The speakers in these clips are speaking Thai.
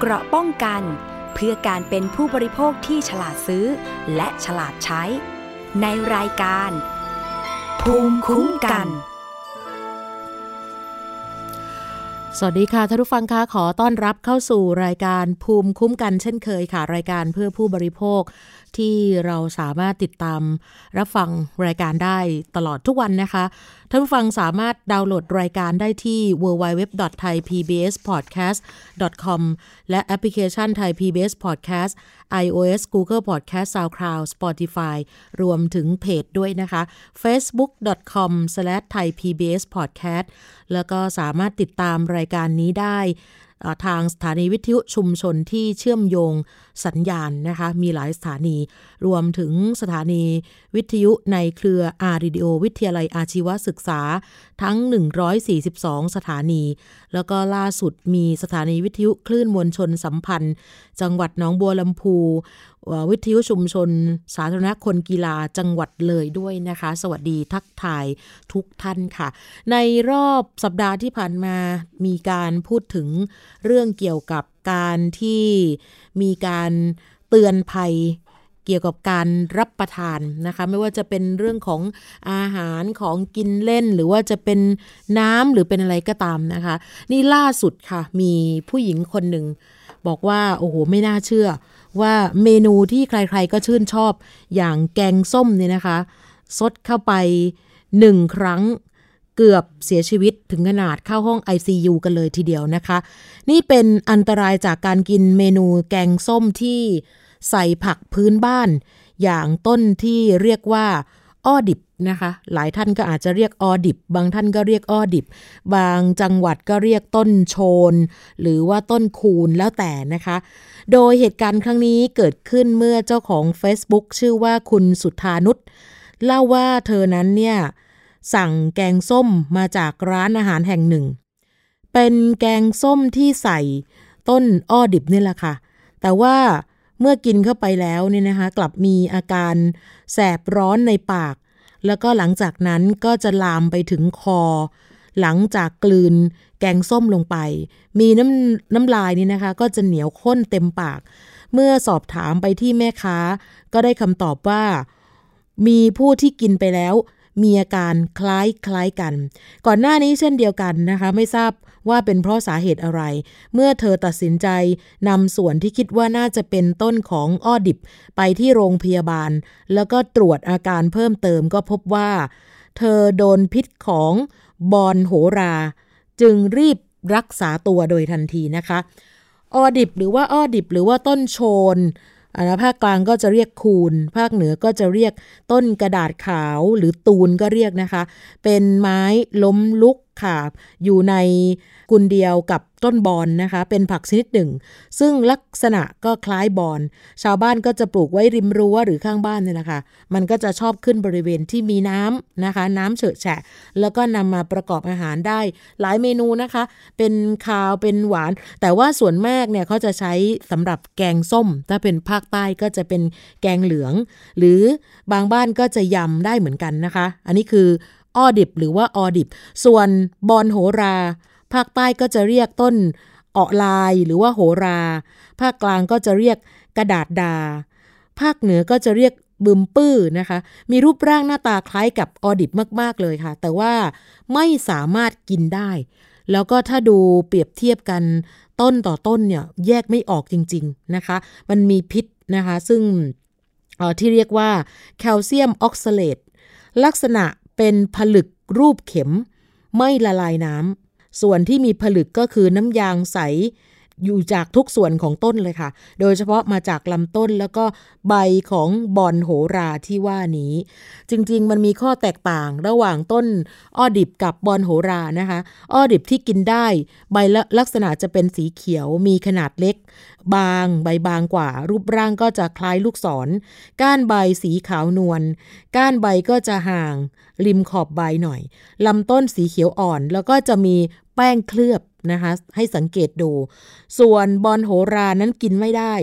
เกราะป้องกัน เพื่อการเป็นผู้บริโภคที่ฉลาดซื้อ และฉลาดใช้ ในรายการ ภูมิคุ้มกัน สวัสดีค่ะท่านผู้ฟังคะขอต้อนรับเข้าสู่รายการภูมิคุ้มกันเช่นเคยค่ะ รายการเพื่อผู้บริโภค ที่เราสามารถติดตามรับฟังรายการได้ตลอดทุกวันนะคะ ท่านผู้ฟังสามารถดาวน์โหลดรายการได้ที่ www.thaipbspodcast.com และแอปพลิเคชัน Thai PBS Podcast iOS Google Podcast SoundCloud Spotify รวมถึงเพจด้วยนะคะ facebook.com/thaipbspodcast แล้วก็สามารถติดตามรายการนี้ได้ ทางสถานีวิทยุชุมชนที่เชื่อมโยงสัญญาณนะคะมีหลายสถานี รวมถึงสถานีวิทยุในเครือ R-Radio วิทยาลัยอาชีวศึกษาทั้ง 142 สถานี แล้วก็ล่าสุดมีสถานีวิทยุคลื่นมวลชนสัมพันธ์ จังหวัดหนองบัวลำพู วิทยุชุมชน สาธารณคนกีฬาจังหวัดเลยด้วยนะคะ สวัสดีทักทายทุกท่านค่ะ ในรอบสัปดาห์ที่ผ่านมามีการพูดถึงเรื่องเกี่ยวกับการที่มีการเตือนภัยเกี่ยวกับการรับประทานนะคะ ไม่ว่าจะเป็นเรื่องของอาหารของกินเล่น หรือว่าจะเป็นน้ำหรือเป็นอะไรก็ตามนะคะ นี่ล่าสุดค่ะ มีผู้หญิงคนหนึ่ง บอกว่า โอ้โห ไม่น่าเชื่อ ว่าเมนูที่ใครๆก็ชื่นชอบอย่างแกงส้มเนี่ยนะคะ ซดเข้าไปหนึ่งครั้งเกือบเสียชีวิตถึงขนาดเข้าห้อง ICU กันเลยทีเดียวนะคะ นี่เป็นอันตรายจากการกินเมนูแกงส้มที่ใส่ผักพื้นบ้าน อย่างต้นที่เรียกว่า อ้อดิบนะคะ หลายท่านก็อาจจะเรียกออดิบ บางท่านก็เรียกอ้อดิบ บางจังหวัดก็เรียกต้นโชน หรือว่าต้นคูนแล้วแต่นะคะ โดยเหตุการณ์ครั้งนี้เกิดขึ้นเมื่อเจ้าของ Facebook ชื่อว่าคุณสุธานุชเล่าว่าเธอนั้นเนี่ยสั่งแกงส้มมาจากร้านอาหารแห่งหนึ่ง เป็นแกงส้มที่ใส่ต้นอ้อดิบนี่แหละค่ะ แต่ว่า เมื่อกินเข้าไปแล้วเนี่ยนะคะ กลับมีอาการแสบร้อนในปาก แล้วก็หลังจากนั้นก็จะลามไปถึงคอ หลังจากกลืนแกงส้มลงไป มีน้ำน้ำลายนี่นะคะ ก็จะเหนียวข้นเต็มปาก เมื่อสอบถามไปที่แม่ค้า ก็ได้คำตอบว่า มีผู้ที่กินไปแล้วมีอาการคล้ายคล้ายกัน ก่อนหน้านี้เช่นเดียวกันนะคะ ไม่ทราบ ว่าเป็นเพราะสาเหตุอะไร เมื่อเธอตัดสินใจนำส่วนที่คิดว่าน่าจะเป็นต้นของอ้อดิบไปที่โรงพยาบาล แล้วก็ตรวจอาการเพิ่มเติมก็พบว่า เธอโดนพิษของบอนโหรา จึงรีบรักษาตัวโดยทันทีนะคะออดิบหรือว่าอ้อดิบหรือว่าต้นโชนภาคกลางก็จะเรียกคูน ภาคเหนือก็จะเรียกต้นกระดาษขาวหรือตูนก็เรียกนะคะ เป็นไม้ล้มลุก ค่ะอยู่ในกุลเดียวกับต้นบอนนะคะ เป็นผักชนิดหนึ่ง ซึ่งลักษณะก็คล้ายบอน ชาวบ้านก็จะปลูกไว้ริมรั้วหรือข้างบ้านเนี่ยนะคะ มันก็จะชอบขึ้นบริเวณที่มีน้ำนะคะ น้ำเฉอะแฉะ แล้วก็นำมาประกอบอาหารได้หลายเมนูนะคะ เป็นคาวเป็นหวาน แต่ว่าส่วนมากเนี่ยเขาจะใช้สำหรับแกงส้ม ถ้าเป็นภาคใต้ก็จะเป็นแกงเหลือง หรือบางบ้านก็จะยำได้เหมือนกันนะคะ อันนี้คือ อ้อดิบ หรือว่าออดิบ ส่วนบอนโหรา ภาคใต้ก็จะเรียกต้นเอะลายหรือว่าโหรา ภาคกลางก็จะเรียกกระดาษดา ภาคเหนือก็จะเรียกบึมปื้อนะคะ มีรูปร่างหน้าตาคล้ายกับออดิบมาก ๆ เลยค่ะ แต่ว่าไม่สามารถกินได้ แล้วก็ถ้าดูเปรียบเทียบกันต้นต่อต้นเนี่ยแยกไม่ออกจริง ๆ นะคะ มันมีพิษนะคะ ซึ่งที่เรียกว่าแคลเซียมออกซาเลตลักษณะ เป็นผลึกรูปเข็ม ไม่ละลายน้ำส่วนที่มีผลึกก็คือน้ำยางใสอยู่จากทุกส่วนของต้นเลยค่ะ โดยเฉพาะมาจากลำต้นแล้วก็ใบของบอนโหราที่ว่านี้ จริงๆ มันมีข้อแตกต่างระหว่างต้นอ้อดิบกับบอนโหรานะคะ อ้อดิบที่กินได้ ใบลักษณะจะเป็นสีเขียวมีขนาดเล็ก บางใบบางกว่า รูปร่างก็จะคล้ายลูกศร ก้านใบสีขาวนวล ก้านใบก็จะห่าง ริมขอบใบหน่อย ลำต้นสีเขียวอ่อน แล้วก็จะมีแป้งเคลือบนะคะให้สังเกตดู ส่วนบอลโหรานั้นกินไม่ได้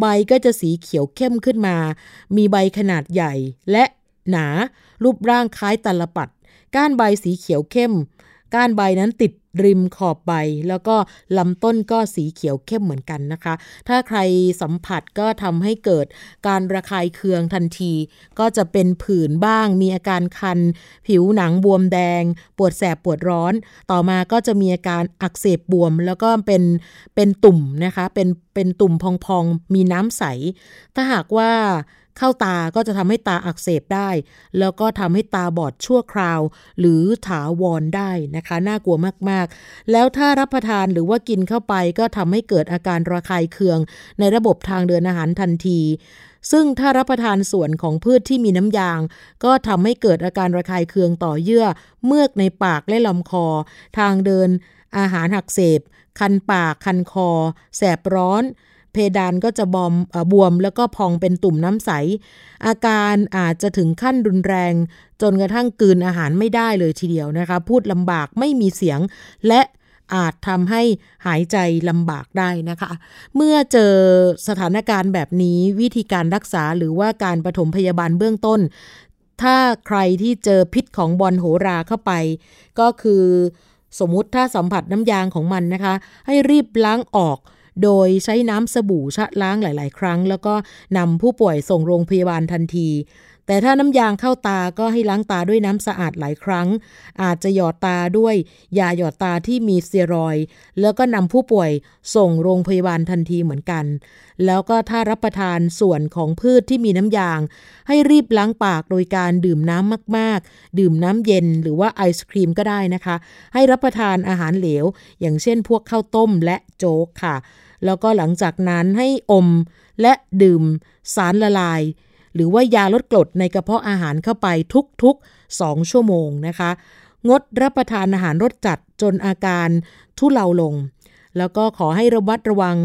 ใบก็จะสีเขียวเข้มขึ้นมา มีใบขนาดใหญ่ และหนา รูปร่างคล้ายตลปัด ก้านใบสีเขียวเข้ม ก้านใบนั้นติด ริมขอบใบ แล้วก็ลำต้นก็สีเขียวเข้มเหมือนกันนะคะ ถ้าใครสัมผัสก็ทำให้เกิดการระคายเคืองทันที ก็จะเป็นผื่นบ้าง มีอาการคัน ผิวหนังบวมแดง ปวดแสบปวดร้อน ต่อมาก็จะมีอาการอักเสบบวม แล้วก็เป็นเป็นตุ่มนะคะ เป็นเป็นตุ่มพองๆ มีน้ำใส ถ้าหากว่า เข้าตาก็จะทำให้ตาอักเสบได้ แล้วก็ทำให้ตาบอดชั่วคราว หรือถาวรได้นะคะ น่ากลัวมากๆ แล้วถ้ารับประทานหรือว่ากินเข้าไปก็ทำให้เกิดอาการระคายเคือง ในระบบทางเดินอาหารทันทีซึ่งถ้ารับประทานส่วนของพืชที่มีน้ำยาง ก็ทำให้เกิดอาการระคายเคืองต่อเยื่อ เมือกในปากและลำคอ ทางเดิน อาหารหักเสบ คันปาก คันคอ แสบร้อน เพดานก็จะบอมบวมแล้วก็พองเป็นตุ่มน้ำใส อาการอาจจะถึงขั้นรุนแรง จนกระทั่งกืนอาหารไม่ได้เลยทีเดียวนะคะ พูดลำบากไม่มีเสียงและอาจทำให้หายใจลำบากได้นะคะ เมื่อเจอสถานการณ์แบบนี้วิธีการรักษาหรือว่าการปฐมพยาบาลเบื้องต้น ถ้าใครที่เจอพิษของบอลโหราเข้าไป ก็คือสมมุติถ้าสัมผัสน้ำยางของมันนะคะ ให้รีบล้างออก โดยใช้น้ำสบู่ชะล้างหลาย ๆ ครั้ง แล้วก็นำผู้ป่วยส่งโรงพยาบาลทันที แต่ถ้าน้ำยางเข้าตาก็ให้ล้างตาด้วยน้ำสะอาดหลายครั้ง อาจจะหยอดตาด้วยยาหยอดตาที่มีเซียรอย แล้วก็นำผู้ป่วยส่งโรงพยาบาลทันทีเหมือนกัน แล้วก็ถ้ารับประทานส่วนของพืชที่มีน้ำยาง ให้รีบล้างปากโดยการดื่มน้ำมาก ๆ ดื่มน้ำเย็นหรือว่าไอศครีมก็ได้นะคะ ให้รับประทานอาหารเหลว อย่างเช่นพวกข้าวต้มและโจ๊กค่ะ แล้วก็หลังจากนั้นให้อมและดื่มสารละลาย หรือว่ายาลดกรดในกระเพาะอาหารเข้าไปทุกๆ 2 ชั่วโมงนะคะ งดรับประทานอาหารรสจัดจนอาการทุเลาลง แล้วก็ขอให้ระมัดระวัง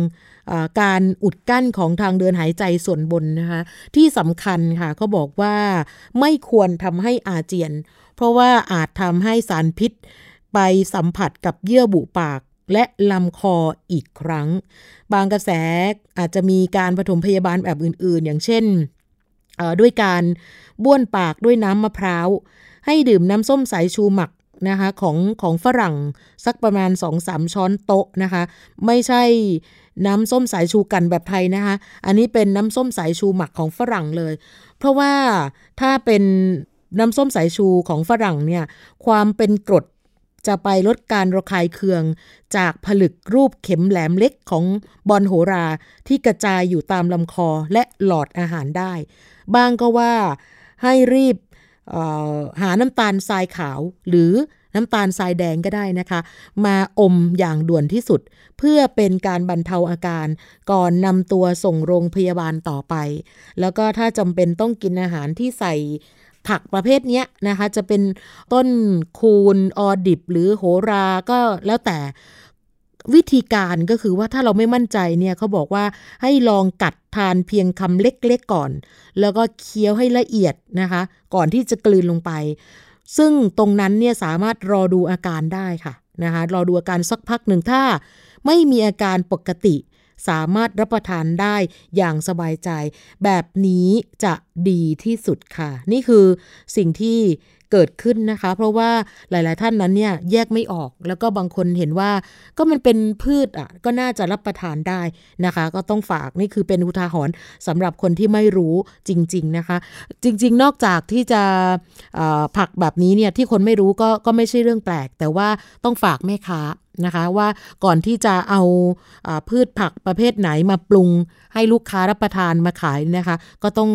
การอุดกั้นของทางเดินหายใจส่วนบนนะคะ ที่สำคัญค่ะเขาบอกว่าไม่ควรทำให้อาเจียน เพราะว่าอาจทำให้สารพิษไปสัมผัสกับเยื่อบุปากและลำคออีกครั้ง บางกระแสอาจจะมีการปฐมพยาบาลแบบอื่น ๆ อย่างเช่น ด้วยการบ้วนปากด้วยน้ำมะพร้าว ให้ดื่มน้ำส้มสายชูหมักนะคะของของฝรั่งสักประมาณ 2-3 ช้อนโต๊ะนะคะ ไม่ใช่น้ำส้มสายชูกันแบบไทยนะคะ อันนี้เป็นน้ำส้มสายชูหมักของฝรั่งเลย เพราะว่าถ้าเป็นน้ำส้มสายชูของฝรั่งเนี่ย ความเป็นกรดจะไปลดการระคายเคือง จากผลึกรูปเข็มแหลมเล็กของบอลโหราที่กระจายอยู่ตามลำคอและหลอดอาหารได้ บางก็ว่าให้รีบหาน้ำตาลทรายขาวหรือน้ำตาลทรายแดงก็ได้นะคะ มาอมอย่างด่วนที่สุด เพื่อเป็นการบรรเทาอาการก่อนนำตัวส่งโรงพยาบาลต่อไป แล้วก็ถ้าจำเป็นต้องกินอาหารที่ใส่ผักประเภทนี้นะคะ จะเป็นต้นคูนออดิบ หรือโหราก็แล้วแต่ วิธีการก็คือว่าถ้าเราไม่มั่นใจเนี่ยเขาบอกว่าให้ลองกัดทานเพียงคำเล็กๆก่อน แล้วก็เคี้ยวให้ละเอียดนะคะ ก่อนที่จะกลืนลงไป ซึ่งตรงนั้นเนี่ยสามารถรอดูอาการได้ค่ะนะคะรอดูอาการสักพักหนึ่งถ้าไม่มีอาการปกติ สามารถรับประทานได้อย่างสบายใจ แบบนี้จะดีที่สุดค่ะ นี่คือสิ่งที่เกิดขึ้นนะคะ เพราะว่าหลาย ๆ ท่านนั้นเนี่ยแยกไม่ออก แล้วก็บางคนเห็นว่าก็มันเป็นพืชอะก็น่าจะรับประทานได้นะคะ ก็ต้องฝากนี่คือเป็นอุทาหรณ์สำหรับคนที่ไม่รู้จริง ๆ นะคะ จริง ๆ นอกจากที่จะผักแบบนี้เนี่ยที่คนไม่รู้ก็ก็ไม่ใช่เรื่องแปลก แต่ว่าต้องฝากแม่ค้า นะคะว่าก่อนที่จะเอาพืชผักประเภทไหนมาปรุงให้ลูกค้ารับประทานมาขายนะคะ ก็ต้อง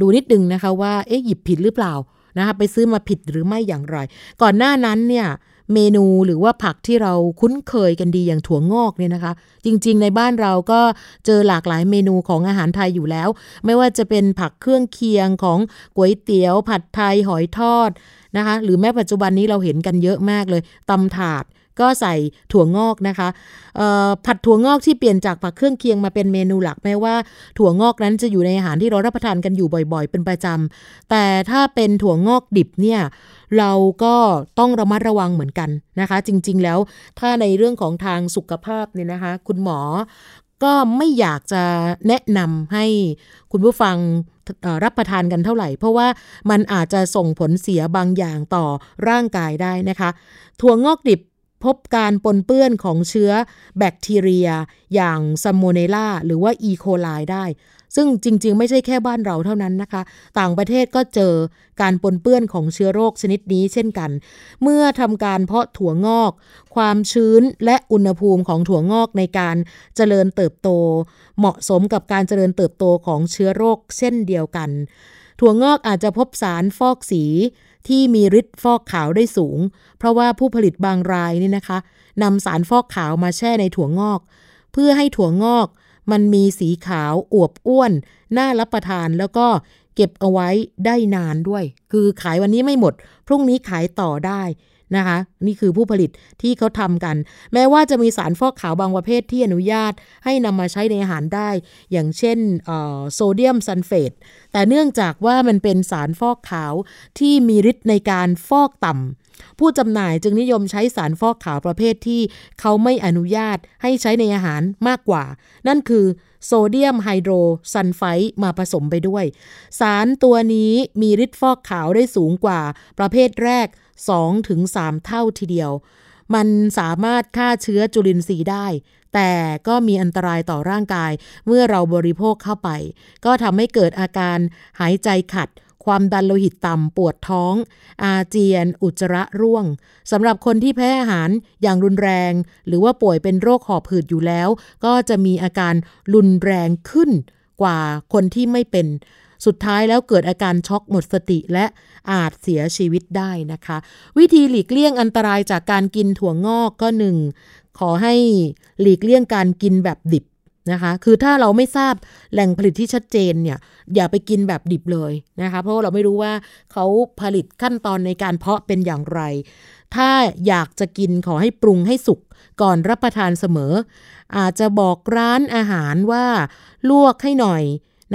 ดูนิดนึงนะคะว่าเอ๊ะหยิบผิดหรือเปล่านะคะไปซื้อมาผิดหรือไม่อย่างไร ก่อนหน้านั้นเนี่ยเมนูหรือว่าผักที่เราคุ้นเคยกันดีอย่างถั่วงอกเนี่ยนะคะ จริงๆ ในบ้านเราก็เจอหลากหลายเมนูของอาหารไทยอยู่แล้ว ไม่ว่าจะเป็นผักเครื่องเคียงของก๋วยเตี๋ยว ผัดไทยหอยทอดนะคะ หรือแม้ปัจจุบันนี้เราเห็นกันเยอะมากเลยตำถาด ก็ใส่ถั่วงอกนะคะผัดถั่วงอกที่เปลี่ยนจากผักเครื่องเคียงมาเป็นเมนูหลักแม้ว่า ถั่วงอกนั้นจะอยู่ในอาหารที่เรารับประทานกันอยู่บ่อยๆ เป็นประจำแต่ถ้าเป็นถั่วงอกดิบเนี่ยเราก็ต้องระมัดระวังเหมือนกันนะคะ จริงๆแล้วถ้าในเรื่องของทางสุขภาพเนี่ยนะคะ คุณหมอก็ไม่อยากจะแนะนำให้คุณผู้ฟังรับประทานกันเท่าไหร่ เพราะว่ามันอาจจะส่งผลเสียบางอย่างต่อร่างกายได้นะคะ ถั่วงอกดิบ พบการปนเปื้อนของเชื้อแบคทีเรีย อย่างซัมโมเนล่าหรือว่าอีโคไลได้ ซึ่งจริง ๆ ไม่ใช่แค่บ้านเราเท่านั้นนะคะ ต่างประเทศก็เจอการปนเปื้อนของเชื้อโรคชนิดนี้เช่นกัน เมื่อทำการเพาะถั่วงอก ความชื้นและอุณหภูมิของถั่วงอกในการเจริญเติบโต เหมาะสมกับการเจริญเติบโตของเชื้อโรคเช่นเดียวกัน ถั่วงอกอาจจะพบสารฟอกสีที่มีฤทธิ์ฟอกขาวได้สูง เพราะว่าผู้ผลิตบางรายนี่นะคะนำสารฟอกขาวมาแช่ในถั่วงอก เพื่อให้ถั่วงอกมันมีสีขาวอวบอ้วน น่ารับประทานแล้วก็เก็บเอาไว้ได้นานด้วย คือขายวันนี้ไม่หมด พรุ่งนี้ขายต่อได้ นะคะ นี่คือผู้ผลิตที่เขาทำกัน แม้ว่าจะมีสารฟอกขาวบางประเภทที่อนุญาตให้นำมาใช้ในอาหารได้ อย่างเช่นโซเดียมซัลเฟต แต่เนื่องจากว่ามันเป็นสารฟอกขาวที่มีฤทธิ์ในการฟอกต่ำผู้จำหน่ายจึงนิยมใช้สารฟอกขาวประเภทที่เขาไม่อนุญาตให้ใช้ในอาหารมากกว่า นั่นคือ โซเดียมไฮโดรซัลไฟต์มาผสมไปด้วย สารตัวนี้มีฤทธิ์ฟอกขาวได้สูงกว่าประเภทแรก 2-3 เท่าทีเดียว มันสามารถฆ่าเชื้อจุลินทรีย์ได้ แต่ก็มีอันตรายต่อร่างกายเมื่อเราบริโภคเข้าไป ก็ทำให้เกิดอาการหายใจขัด ความดันโลหิตต่ำ ปวดท้อง อาเจียน อุจจาระร่วงสำหรับคนที่แพ้อาหารอย่างรุนแรง หรือว่าป่วยเป็นโรคหอบหืดอยู่แล้ว ก็จะมีอาการรุนแรงขึ้นกว่าคนที่ไม่เป็น สุดท้ายแล้วเกิดอาการช็อกหมดสติและอาจเสียชีวิตได้นะคะ วิธีหลีกเลี่ยงอันตรายจากการกินถั่วงอกก็หนึ่งขอให้หลีกเลี่ยงการกินแบบดิบ นะคะ คือถ้าเราไม่ทราบแหล่งผลิตที่ชัดเจนเนี่ย อย่าไปกินแบบดิบเลยนะคะ เพราะเราไม่รู้ว่าเขาผลิตขั้นตอนในการเพาะเป็นอย่างไร ถ้าอยากจะกินขอให้ปรุงให้สุกก่อนรับประทานเสมอ อาจจะบอกร้านอาหารว่าลวกให้หน่อย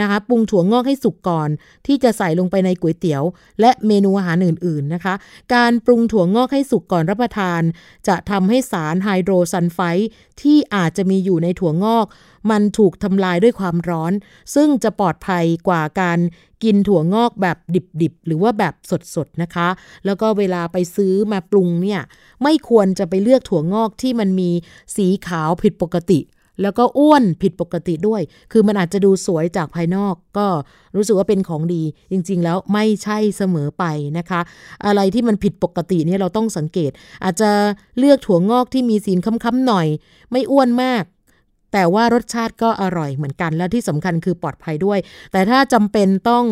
นะคะปรุงถั่วงอกให้สุกก่อน ที่จะใส่ลงไปในก๋วยเตี๋ยว และเมนูอาหารอื่นๆนะคะ การปรุงถั่วงอกให้สุกก่อนรับประทาน จะทำให้สารไฮโดรซัลไฟต์ที่อาจจะมีอยู่ในถั่วงอก มันถูกทำลายด้วยความร้อน ซึ่งจะปลอดภัยกว่าการกินถั่วงอกแบบดิบๆ หรือว่าแบบสดๆนะคะ แล้วก็เวลาไปซื้อมาปรุงเนี่ยไม่ควรจะไปเลือกถั่วงอกที่มันมีสีขาวผิดปกติ แล้วก็อ้วนผิดปกติด้วย คือมันอาจจะดูสวยจากภายนอก ก็รู้สึกว่าเป็นของดี จริง ๆ แล้วไม่ใช่เสมอไปนะคะ อะไรที่มันผิดปกติเนี่ยเราต้องสังเกต อาจจะเลือกถั่วงอกที่มีสีค้ำๆหน่อย ไม่อ้วนมากแต่ว่ารสชาติก็อร่อยเหมือนกันและที่สำคัญคือปลอดภัยด้วย แต่ถ้าจำเป็นต้อง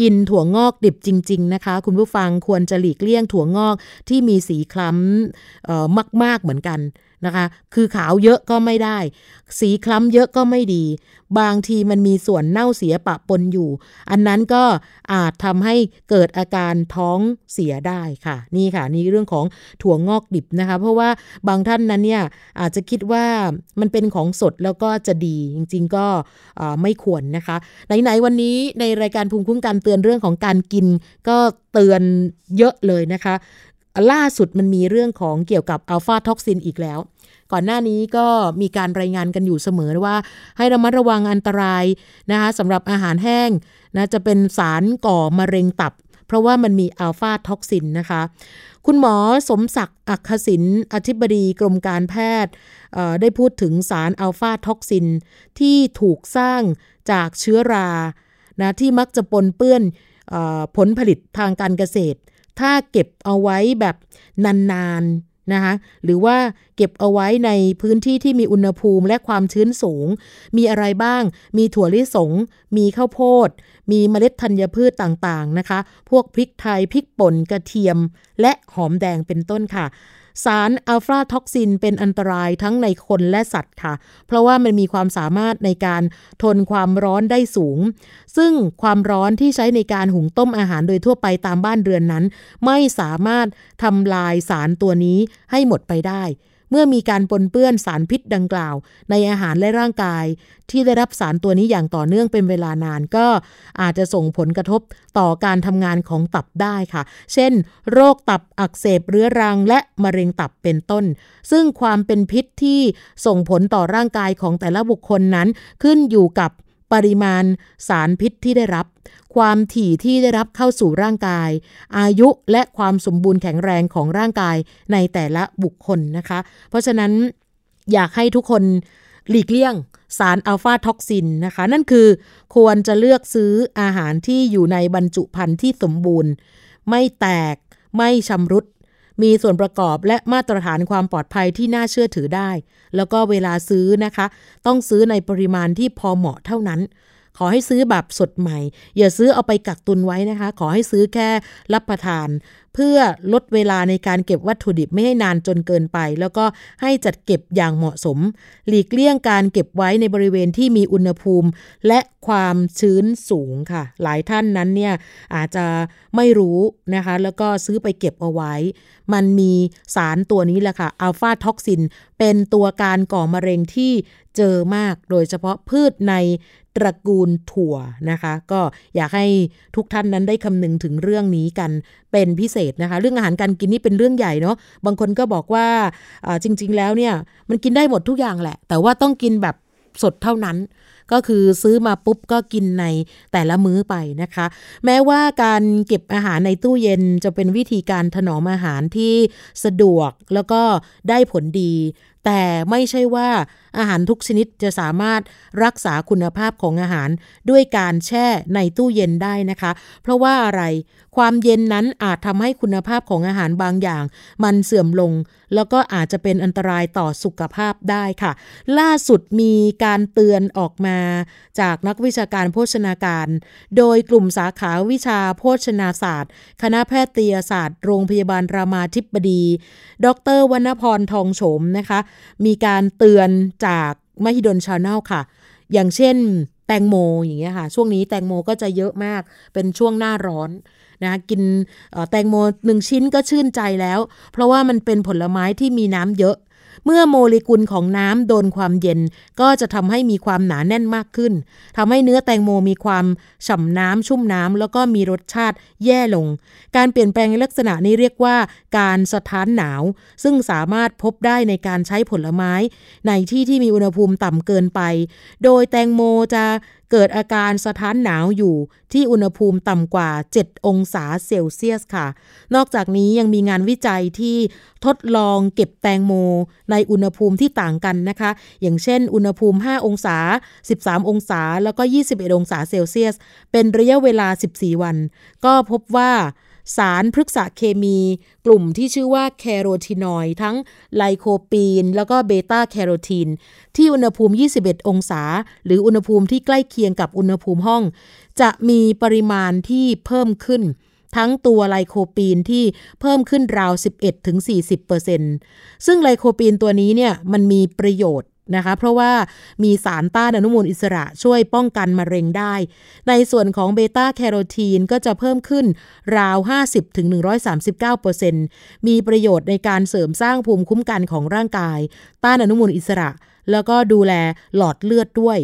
กินถั่วงอกดิบจริง ๆ นะคะ คุณผู้ฟังควรจะหลีกเลี่ยงถั่วงอกที่มีสีคล้ำมาก ๆเหมือนกัน นะคะ คือขาวเยอะก็ไม่ได้ สีคล้ำเยอะก็ไม่ดี บางทีมันมีส่วนเน่าเสียปะปนอยู่ อันนั้นก็อาจทำให้เกิดอาการท้องเสียได้ค่ะ นี่ค่ะ นี่เรื่องของถั่วงอกดิบนะคะ เพราะว่าบางท่านนั้นเนี่ยอาจจะคิดว่ามันเป็นของสดแล้วก็จะดีจริง ๆ ก็ไม่ควรนะคะ ไหน ๆ วันนี้ในรายการภูมิคุ้มกันเตือนเรื่องของการกินก็เตือนเยอะเลยนะคะ ล่าสุดมันมีเรื่องของเกี่ยวกับอัลฟาท็อกซินอีกแล้ว ก่อนหน้านี้ก็มีการรายงานกันอยู่เสมอว่า ให้ระมัดระวังอันตรายนะคะสำหรับอาหารแห้งนะจะเป็นสารก่อมะเร็งตับ เพราะว่ามันมีอะฟลาท็อกซินนะคะ คุณหมอสมศักดิ์อรรฆศิลป์ อธิบดีกรมการแพทย์ได้พูดถึงสารอะฟลาท็อกซินที่ถูกสร้างจากเชื้อรานะที่มักจะปนเปื้อนอผลผลิตทางการเกษตร ถ้าเก็บเอาไว้แบบนานๆนะคะหรือว่าเก็บเอาไว้ในพื้นที่ที่มีอุณหภูมิและความชื้นสูง มีอะไรบ้าง มีถั่วลิสง มีข้าวโพด มีเมล็ดธัญพืชต่างๆนะคะ พวกพริกไทยพริกป่นกระเทียม และหอมแดงเป็นต้นค่ะ สารอัลฟาท็อกซินเป็นอันตรายทั้งในคนและสัตว์ค่ะ เพราะว่ามันมีความสามารถในการทนความร้อนได้สูง ซึ่งความร้อนที่ใช้ในการหุงต้มอาหารโดยทั่วไปตามบ้านเรือนนั้น ไม่สามารถทำลายสารตัวนี้ให้หมดไปได้ เมื่อมีการปนเปื้อนสารพิษดังกล่าว ในอาหารและร่างกาย ที่ได้รับสารตัวนี้อย่างต่อเนื่องเป็นเวลานานก็อาจจะส่งผลกระทบต่อการทำงานของตับได้ค่ะ เช่น โรคตับอักเสบเรื้อรังและมะเร็งตับเป็นต้น ซึ่งความเป็นพิษที่ส่งผลต่อร่างกายของแต่ละบุคคลนั้นขึ้นอยู่กับ ปริมาณสารพิษที่ได้รับ ความถี่ที่ได้รับเข้าสู่ร่างกาย อายุและความสมบูรณ์แข็งแรงของร่างกายในแต่ละบุคคลนะคะ เพราะฉะนั้นอยากให้ทุกคนหลีกเลี่ยงสารอัลฟาท็อกซินนะคะ นั่นคือควรจะเลือกซื้ออาหารที่อยู่ในบรรจุภัณฑ์ที่สมบูรณ์ ไม่แตกไม่ชำรุด มีส่วนประกอบและมาตรฐานความปลอดภัยที่น่าเชื่อถือได้ แล้วก็เวลาซื้อนะคะ ต้องซื้อในปริมาณที่พอเหมาะเท่านั้น ขอให้ซื้อแบบสดใหม่ อย่าซื้อเอาไปกักตุนไว้นะคะ ขอให้ซื้อแค่รับประทาน เพื่อลดเวลาในการเก็บวัตถุดิบไม่ให้นานจนเกินไป แล้วก็ให้จัดเก็บอย่างเหมาะสม หลีกเลี่ยงการเก็บไว้ในบริเวณที่มีอุณหภูมิ และความชื้นสูงค่ะ หลายท่านนั้นเนี่ยอาจจะไม่รู้นะคะ แล้วก็ซื้อไปเก็บเอาไว้ มันมีสารตัวนี้แหละค่ะอะฟลาท็อกซินเป็นตัวการก่อมะเร็งที่เจอมาก โดยเฉพาะพืชใน ตระกูลถั่วนะคะ ก็อยากให้ทุกท่านนั้นได้คำนึงถึงเรื่องนี้กันเป็นพิเศษนะคะ เรื่องอาหารการกินนี่เป็นเรื่องใหญ่เนาะบางคนก็บอกว่าจริง ๆ แล้วเนี่ยมันกินได้หมดทุกอย่างแหละ แต่ว่าต้องกินแบบสดเท่านั้น ก็คือซื้อมาปุ๊บก็กินในแต่ละมื้อไปนะคะ แม้ว่าการเก็บอาหารในตู้เย็นจะเป็นวิธีการถนอมอาหารที่สะดวกแล้วก็ได้ผลดี แต่ไม่ใช่ว่าอาหารทุกชนิดจะสามารถรักษาคุณภาพของอาหารด้วยการแช่ในตู้เย็นได้นะคะ เพราะว่าอะไร ความเย็นนั้นอาจทำให้คุณภาพของอาหารบางอย่าง มันเสื่อมลง แล้วก็อาจจะเป็นอันตรายต่อสุขภาพได้ค่ะ ล่าสุดมีการเตือนออกมาจากนักวิชาการโภชนาการ โดยกลุ่มสาขาวิชาโภชนาศาสตร์ คณะแพทยศาสตร์ โรงพยาบาลรามาธิบดี ดรวรรณพรทองโฉมนะคะ มีการเตือนจากมหิดลชาแนลค่ะ อย่างเช่นแตงโมอย่างเงี้ยค่ะ ช่วงนี้แตงโมก็จะเยอะมากเป็นช่วงหน้าร้อน นะกินแตงโมหนึ่งชิ้นก็ชื่นใจแล้ว เพราะว่ามันเป็นผลไม้ที่มีน้ำเยอะ เมื่อโมเลกุลของน้ำโดนความเย็น ก็จะทำให้มีความหนาแน่นมากขึ้นทำให้เนื้อแตงโมมีความฉ่ำน้ำชุ่มน้ำแล้วก็มีรสชาติแย่ลง การเปลี่ยนแปลงลักษณะนี้เรียกว่า การสะท้านหนาว ซึ่งสามารถพบได้ในการใช้ผลไม้ ในที่ที่มีอุณหภูมิต่ำเกินไป โดยแตงโมจะ เกิดอาการสะท้านหนาวอยู่ที่อุณหภูมิต่ำกว่า 7 องศาเซลเซียสค่ะ นอกจากนี้ยังมีงานวิจัยที่ทดลองเก็บแตงโมในอุณหภูมิที่ต่างกันนะคะ อย่างเช่น อุณหภูมิ 5 องศา 13 องศา แล้วก็ 21 องศาเซลเซียส เป็นระยะเวลา 14 วัน ก็พบว่า สารพฤกษเคมี กลุ่มที่ชื่อว่าแคโรทีนอยทั้งไลโคปีน แล้วก็เบต้าแคโรทีน ที่อุณหภูมิ 21 องศา หรืออุณหภูมิที่ใกล้เคียงกับอุณหภูมิห้อง จะมีปริมาณที่เพิ่มขึ้น ทั้งตัวไลโคปีนที่เพิ่มขึ้นราว 11-40%ซึ่งไลโคปีนตัวนี้เนี่ยมันมีประโยชน์ นะคะเพราะว่ามีสารต้านอนุมูลอิสระช่วยป้องกันมะเร็งได้ ในส่วนของเบต้าแคโรทีนก็จะเพิ่มขึ้นราว 50-139%มีประโยชน์ในการเสริมสร้างภูมิคุ้มกันของร่างกาย ต้านอนุมูลอิสระ แล้วก็ดูแลหลอดเลือดด้วย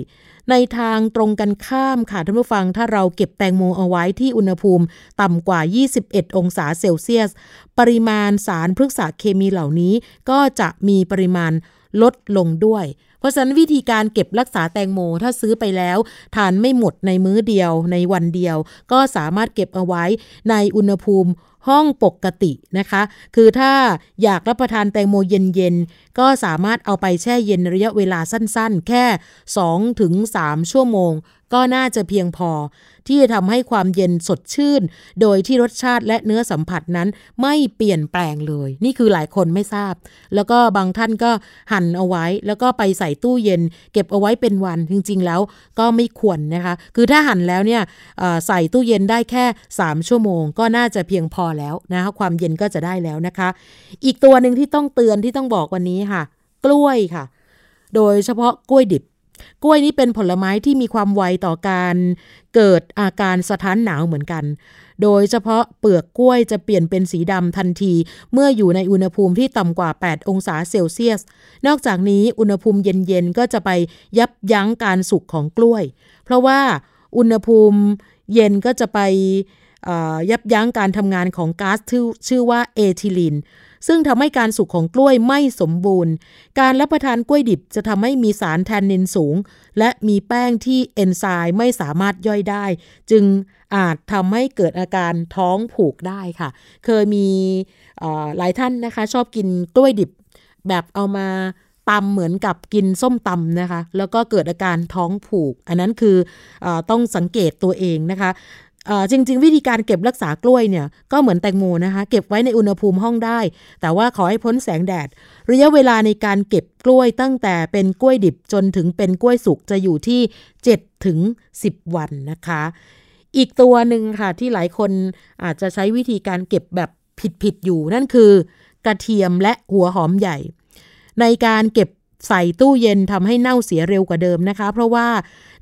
ในทางตรงกันข้ามค่ะท่านผู้ฟังถ้าเราเก็บแตงโมเอาไว้ที่อุณหภูมิต่ำกว่า 21 องศาเซลเซียส ปริมาณสารพฤกษเคมีเหล่านี้ก็จะมีปริมาณ ลดลงด้วย เพราะฉะนั้นวิธีการเก็บรักษาแตงโมถ้าซื้อไปแล้ว ทานไม่หมดในมื้อเดียวในวันเดียว ก็สามารถเก็บเอาไว้ในอุณหภูมิห้องปกตินะคะ คือถ้าอยากรับประทานแตงโมเย็นๆ ก็สามารถเอาไปแช่เย็นระยะเวลาสั้นๆ แค่ 2-3 ชั่วโมง ก็น่าจะเพียงพอ ที่จะทำให้ความเย็นสดชื่น โดยที่รสชาติและเนื้อสัมผัสนั้นไม่เปลี่ยนแปลงเลย นี่คือหลายคนไม่ทราบ แล้วก็บางท่านก็หั่นเอาไว้ แล้วก็ไปใส่ตู้เย็น เก็บเอาไว้เป็นวันจริง ๆ แล้วก็ไม่ควรนะคะ คือถ้าหั่นแล้วเนี่ยใส่ตู้เย็นได้แค่ 3 ชั่วโมง ก็น่าจะเพียงพอแล้วนะคะความเย็นก็จะได้แล้วนะคะ อีกตัวหนึ่งที่ต้องเตือนที่ต้องบอกวันนี้ค่ะ กล้วยค่ะ โดยเฉพาะกล้วยดิบ กล้วยนี้เป็นผลไม้ที่มีความไวต่อการเกิดอาการสะท้านหนาวเหมือนกัน โดยเฉพาะเปลือกกล้วยจะเปลี่ยนเป็นสีดำทันที เมื่ออยู่ในอุณหภูมิที่ต่ำกว่า 8 องศาเซลเซียส นอกจากนี้อุณหภูมิเย็นๆ ก็จะไปยับยั้งการสุกของกล้วย เพราะว่าอุณหภูมิเย็นก็จะไปยับยั้งการทำงานของก๊าซชื่อว่าเอทิลีน ซึ่งทำให้การสุกของกล้วยไม่สมบูรณ์ การรับประทานกล้วยดิบจะทำให้มีสารแทนนินสูง และมีแป้งที่เอนไซม์ไม่สามารถย่อยได้ จึงอาจทำให้เกิดอาการท้องผูกได้ค่ะ เคยมีหลายท่านนะคะ ชอบกินกล้วยดิบแบบเอามาตำเหมือนกับกินส้มตำนะคะ แล้วก็เกิดอาการท้องผูก อันนั้นคืออต้องสังเกตตัวเองนะคะ จริง ๆ วิธีการเก็บรักษากล้วยเนี่ยก็เหมือนแตงโมนะคะ เก็บไว้ในอุณหภูมิห้องได้ แต่ว่าขอให้พ้นแสงแดด ระยะเวลาในการเก็บกล้วยตั้งแต่เป็นกล้วยดิบจนถึงเป็นกล้วยสุกจะอยู่ที่7ถึง10 วันนะคะ อีกตัวหนึ่งค่ะที่หลายคนอาจจะใช้วิธีการเก็บแบบผิดๆอยู่นั่นคือกระเทียมและหัวหอมใหญ่ ในการเก็บใส่ตู้เย็นทำให้เน่าเสียเร็วกว่าเดิมนะคะ เพราะว่า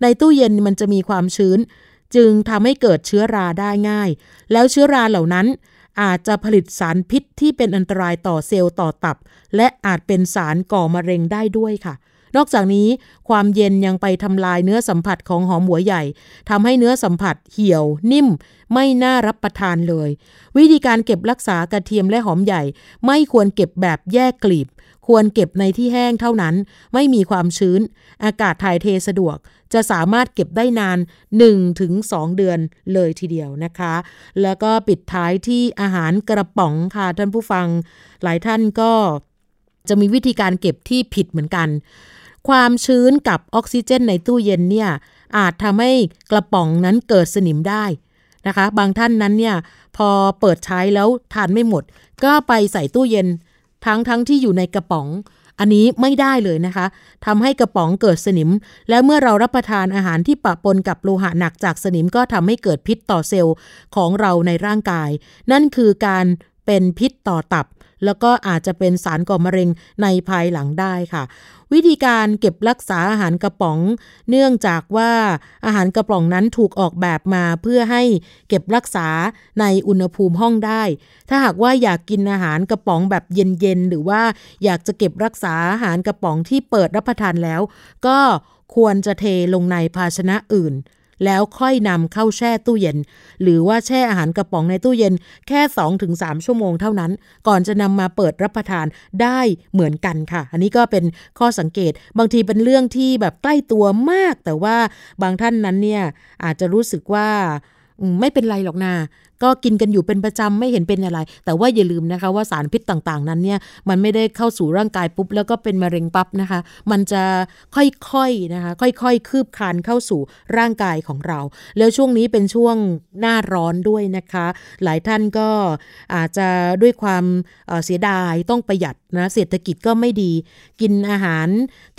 ในตู้เย็นมันจะมีความชื้น จึงทำให้เกิดเชื้อราได้ง่าย แล้วเชื้อราเหล่านั้นอาจจะผลิตสารพิษที่เป็นอันตรายต่อเซลล์ต่อตับ และอาจเป็นสารก่อมะเร็งได้ด้วยค่ะ นอกจากนี้ความเย็นยังไปทำลายเนื้อสัมผัสของหอมหัวใหญ่ทำให้เนื้อสัมผัสเหี่ยว นิ่ม ไม่น่ารับประทานเลย วิธีการเก็บรักษากระเทียมและหอมใหญ่ ไม่ควรเก็บแบบแยกกลีบ ควรเก็บในที่แห้งเท่านั้น ไม่มีความชื้น อากาศถ่ายเทสะดวกจะสามารถเก็บได้นาน 1-2 เดือนเลยทีเดียวนะคะ แล้วก็ปิดท้ายที่อาหารกระป๋องค่ะท่านผู้ฟัง หลายท่านก็จะมีวิธีการเก็บที่ผิดเหมือนกัน ความชื้นกับออกซิเจนในตู้เย็นเนี่ยอาจทำให้กระป๋องนั้นเกิดสนิมได้นะคะ บางท่านนั้นเนี่ยพอเปิดใช้แล้วทานไม่หมด ก็ไปใส่ตู้เย็นทั้งทั้งที่อยู่ในกระป๋อง อันนี้ไม่ได้เลยนะคะทำให้กระป๋องเกิดสนิม และเมื่อเรารับประทานอาหารที่ปะปนกับโลหะหนักจากสนิมก็ทำให้เกิดพิษต่อเซลล์ของเราในร่างกาย นั่นคือการเป็นพิษต่อตับ แล้วก็อาจจะเป็นสารก่อมะเร็งในภายหลังได้ค่ะ วิธีการเก็บรักษาอาหารกระป๋อง เนื่องจากว่าอาหารกระป๋องนั้นถูกออกแบบมาเพื่อให้เก็บรักษาในอุณหภูมิห้องได้ ถ้าหากว่าอยากกินอาหารกระป๋องแบบเย็นๆหรือว่าอยากจะเก็บรักษาอาหารกระป๋องที่เปิดรับประทานแล้ว ก็ควรจะเทลงในภาชนะอื่น แล้วค่อยนำเข้าแช่ตู้เย็น หรือว่าแช่อาหารกระป๋องในตู้เย็นแค่ 2-3 ชั่วโมงเท่านั้น ก่อนจะนำมาเปิดรับประทานได้เหมือนกันค่ะ อันนี้ก็เป็นข้อสังเกตบางทีเป็นเรื่องที่แบบใกล้ตัวมาก แต่ว่าบางท่านนั้นเนี่ยอาจจะรู้สึกว่า ไม่เป็นไรหรอกนาก็กินกันอยู่เป็นประจำไม่เห็นเป็นอะไร แต่ว่าอย่าลืมนะคะว่าสารพิษต่างๆ นั้นเนี่ยมันไม่ได้เข้าสู่ร่างกายปุ๊บ แล้วก็เป็นมะเร็งปั๊บนะคะ มันจะค่อยๆนะคะ ค่อยๆ คืบคลานเข้าสู่ร่างกายของเรา แล้วช่วงนี้เป็นช่วงหน้าร้อนด้วยนะคะ หลายท่านก็อาจจะด้วยความเสียดายต้องประหยัดนะเศรษฐกิจก็ไม่ดี กินอาหาร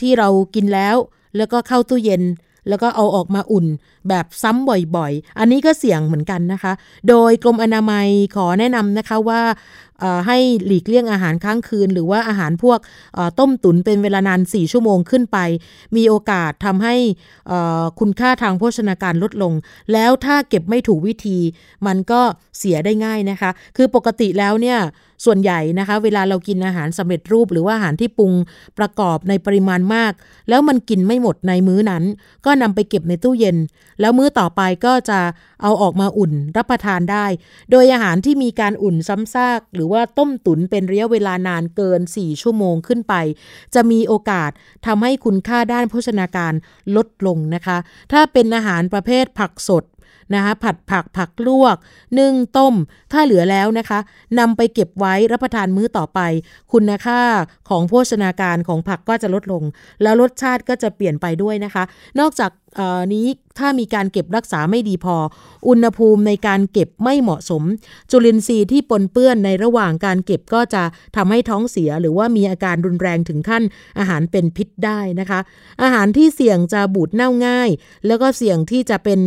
ที่เรากินแล้วแล้วก็เข้าตู้เย็น แล้วก็เอาออกมาอุ่นแบบซ้ำบ่อยๆ อันนี้ก็เสี่ยงเหมือนกันนะคะ โดยกรมอนามัยขอแนะนำนะคะว่าให้หลีกเลี่ยงอาหารค้างคืน หรือว่าอาหารพวกต้มตุ๋นเป็นเวลานาน 4 ชั่วโมงขึ้นไป มีโอกาสทำให้คุณค่าทางโภชนาการลดลง แล้วถ้าเก็บไม่ถูกวิธี มันก็เสียได้ง่ายนะคะ คือปกติแล้วเนี่ยส่วนใหญ่นะคะ เวลาเรากินอาหารสำเร็จรูปหรือว่าอาหารที่ปรุงประกอบในปริมาณมาก แล้วมันกินไม่หมดในมื้อนั้น ก็นำไปเก็บในตู้เย็น แล้วมื้อต่อไปก็จะเอาออกมาอุ่นรับประทานได้ โดยอาหารที่มีการอุ่นซ้ำซาก หรือว่าต้มตุ๋นเป็นระยะเวลานานเกิน 4 ชั่วโมงขึ้นไป จะมีโอกาสทำให้คุณค่าด้านโภชนาการลดลงนะคะ ถ้าเป็นอาหารประเภทผักสด นะคะผัดผักผักลวก นึ่งต้ม ถ้าเหลือแล้วนะคะนำไปเก็บไว้รับประทานมื้อต่อไป คุณค่าของโภชนาการของผักก็จะลดลง แล้วรสชาติก็จะเปลี่ยนไปด้วยนะคะ นอกจาก นี้ถ้ามีการเก็บรักษาไม่ดีพอ อุณหภูมิในการเก็บไม่เหมาะสม จุลินทรีย์ที่ปนเปื้อนในระหว่างการเก็บก็จะทำให้ท้องเสียหรือว่ามีอาการรุนแรงถึงขั้นอาหารเป็นพิษได้นะคะ อาหารที่เสี่ยงจะบูดเน่าง่าย แล้วก็เสี่ยงที่จะเป็น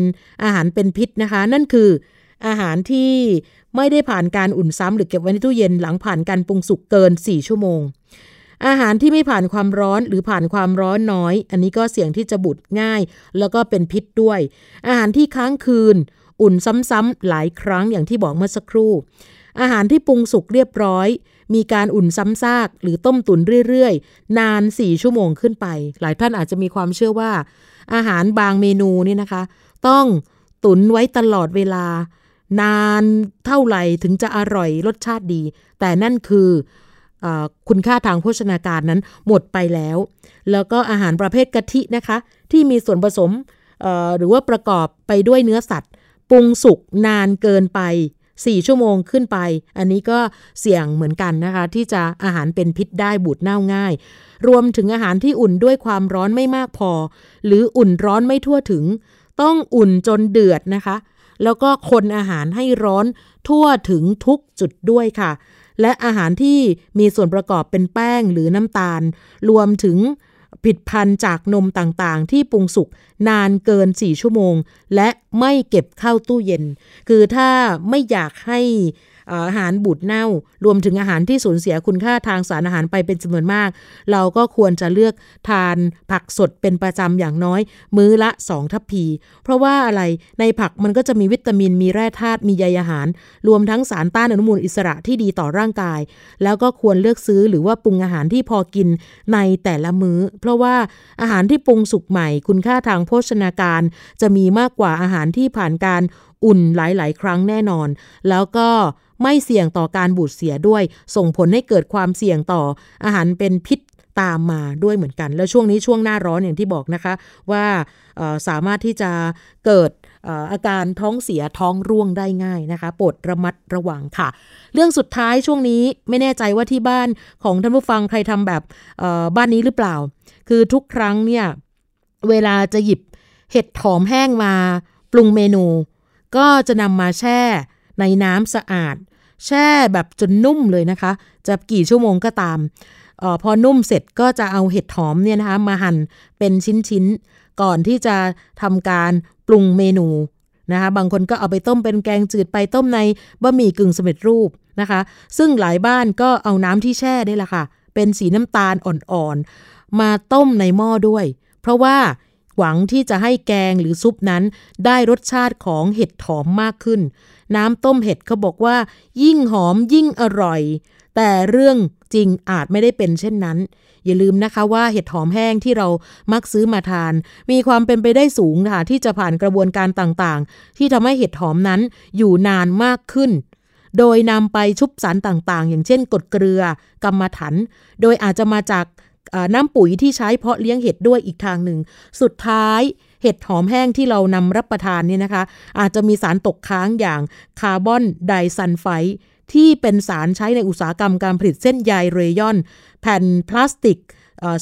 อาหารเป็นพิษนะคะ นั่นคืออาหารที่ไม่ได้ผ่านการอุ่นซ้ำหรือเก็บไว้ในตู้เย็นหลังผ่านการปรุงสุกเกิน 4 ชั่วโมง อาหารที่ไม่ผ่านความร้อนหรือผ่านความร้อนน้อย อันนี้ก็เสี่ยงที่จะบุดง่าย แล้วก็เป็นพิษด้วย อาหารที่ค้างคืน อุ่นซ้ำๆหลายครั้งอย่างที่บอกเมื่อสักครู่ อาหารที่ปรุงสุกเรียบร้อย มีการอุ่นซ้ำซากหรือต้มตุ๋นเรื่อยๆ นาน 4 ชั่วโมงขึ้นไป หลายท่านอาจจะมีความเชื่อว่า อาหารบางเมนูนี่นะคะ ต้องตุ๋นไว้ตลอดเวลานานเท่าไหร่ถึงจะอร่อยรสชาติดี แต่นั่นคืออ คุณค่าทางโภชนาการนั้นหมดไปแล้ว แล้วก็อาหารประเภทกะทินะคะ ที่มีส่วนผสมหรือว่าประกอบไปด้วยเนื้อสัตว์ปรุงสุกนานเกินไป 4 ชั่วโมงขึ้นไป อันนี้ก็เสี่ยงเหมือนกันนะคะ ที่จะอาหารเป็นพิษได้บูดเน่าง่าย รวมถึงอาหารที่อุ่นด้วยความร้อนไม่มากพอ หรืออุ่นร้อนไม่ทั่วถึง ต้องอุ่นจนเดือดนะคะ แล้วก็คนอาหารให้ร้อนทั่วถึงทุกจุดด้วยค่ะ และอาหารที่มีส่วนประกอบเป็นแป้งหรือน้ำตาล รวมถึงผิดพันจากนมต่างๆ ที่ปรุงสุก นานเกิน 4 ชั่วโมง และไม่เก็บเข้าตู้เย็น คือถ้าไม่อยากให้อาหารบูดเน่า รวมถึงอาหารที่สูญเสียคุณค่าทางสารอาหารไปเป็นจำนวนมาก เราก็ควรจะเลือกทานผักสดเป็นประจำอย่างน้อย มื้อละ 2 ทัพพี เพราะว่าอะไรในผักมันก็จะมีวิตามินมีแร่ธาตุมีใยอาหาร รวมทั้งสารต้านอนุมูลอิสระที่ดีต่อร่างกาย แล้วก็ควรเลือกซื้อหรือว่าปรุงอาหารที่พอกินในแต่ละมื้อ เพราะว่าอาหารที่ปรุงสุกใหม่ คุณค่าทางโภชนาการจะมีมากกว่าอาหารที่ผ่านการอุ่นหลาย ๆ ครั้งแน่นอน แล้วก็ไม่เสี่ยงต่อการบูดเสียด้วย ส่งผลให้เกิดความเสี่ยงต่ออาหารเป็นพิษตามมาด้วยเหมือนกัน แล้วช่วงนี้ช่วงหน้าร้อนอย่างที่บอกนะคะ ว่าสามารถที่จะเกิดอาการท้องเสียท้องร่วงได้ง่ายนะคะโปรดระมัดระวังค่ะ เรื่องสุดท้ายช่วงนี้ไม่แน่ใจว่าที่บ้านของท่านผู้ฟังใครทำแบบบ้านนี้หรือเปล่า คือทุกครั้งเนี่ย เวลาจะหยิบเห็ดหอมแห้งมาปรุงเมนู ก็จะนำมาแช่ในน้ำสะอาด แช่แบบจนนุ่มเลยนะคะ จะกี่ชั่วโมงก็ตามออพอนุ่มเสร็จก็จะเอาเห็ดหอมเนี่ยนะคะมาหั่นเป็นชิ้นๆ ก่อนที่จะทำการปรุงเมนูนะคะบางคนก็เอาไปต้มเป็นแกงจืดไปต้มในบะหมี่กึ่งสำเร็จรูปนะคะ ซึ่งหลายบ้านก็เอาน้ำที่แช่ได้ละค่ะ เป็นสีน้ำตาลอ่อนๆ มาต้มในหม้อด้วย ราะว่าหวังที่จะให้แกงหรือซุปนั้นได้รสชาติของเห็ดหอมมากขึ้น น้ำต้มเห็ดเขาบอกว่า ยิ่งหอมยิ่งอร่อย แต่เรื่องจริงอาจไม่ได้เป็นเช่นนั้น อย่าลืมนะคะว่าเห็ดหอมแห้งที่เรามักซื้อมาทาน มีความเป็นไปได้สูงค่ะที่จะผ่านกระบวนการต่างๆ ที่ทำให้เห็ดหอมนั้นอยู่นานมากขึ้น โดยนำไปชุบสารต่างๆ อย่างเช่นกดเกลือกรรมถันโดยอาจจะมาจาก น้ำปุ๋ยที่ใช้เพาะเลี้ยงเห็ดด้วยอีกทางหนึ่ง สุดท้ายเห็ดหอมแห้งที่เรานำรับประทานเนี่ยนะคะ อาจจะมีสารตกค้างอย่างคาร์บอนไดซัลไฟด์ที่เป็นสารใช้ในอุตสาหกรรมการผลิตเส้นใยเรยอน แผ่นพลาสติก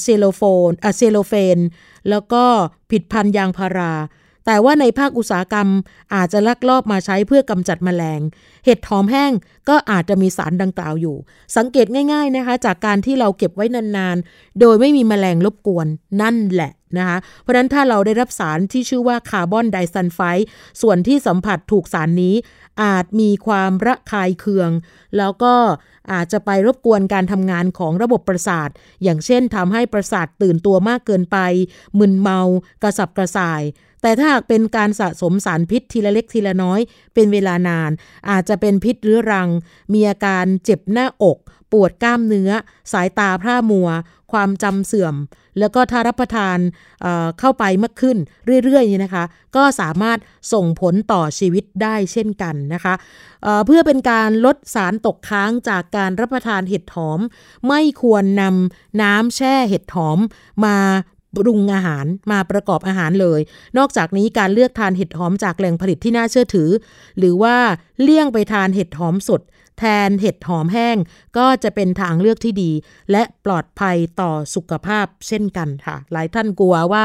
เซโลโฟนเซโลเฟน แล้วก็ผลิตภัณฑ์ยางพารา แต่ว่าในภาคอุตสาหกรรมอาจจะลักลอบมาใช้เพื่อกำจัดแมลง เห็ดหอมแห้งก็อาจจะมีสารดังกล่าวอยู่ สังเกตง่ายๆนะคะ จากการที่เราเก็บไว้นานๆ โดยไม่มีแมลงรบกวนนั่นแหละนะคะ เพราะนั้นถ้าเราได้รับสารที่ชื่อว่าคาร์บอนไดซัลไฟด์ส่วนที่สัมผัสถูกสารนี้ อาจมีความระคายเคือง แล้วก็อาจจะไปรบกวนการทำงานของระบบประสาท อย่างเช่นทำให้ประสาทตื่นตัวมากเกินไป มึนเมา กระสับกระส่าย แต่ถ้าหากเป็นการสะสมสารพิษทีละเล็กทีละน้อย เป็นเวลานาน อาจจะเป็นพิษเรื้อรัง มีอาการเจ็บหน้าอก ปวดกล้ามเนื้อ สายตาพร่ามัว ความจำเสื่อม แล้วก็ถ้ารับประทานเเข้าไปมากขึ้นเรื่อยๆนี่นะคะ ก็สามารถส่งผลต่อชีวิตได้เช่นกันนะคะเเพื่อเป็นการลดสารตกค้างจากการรับประทานเห็ดหอม ไม่ควรนำน้ำแช่เห็ดหอมมา ปรุงอาหารมาประกอบอาหารเลย นอกจากนี้การเลือกทานเห็ดหอมจากแหล่งผลิตที่น่าเชื่อถือ หรือว่าเลี่ยงไปทานเห็ดหอมสด แทนเห็ดหอมแห้ง ก็จะเป็นทางเลือกที่ดี และปลอดภัยต่อสุขภาพเช่นกันค่ะ หลายท่านกลัวว่า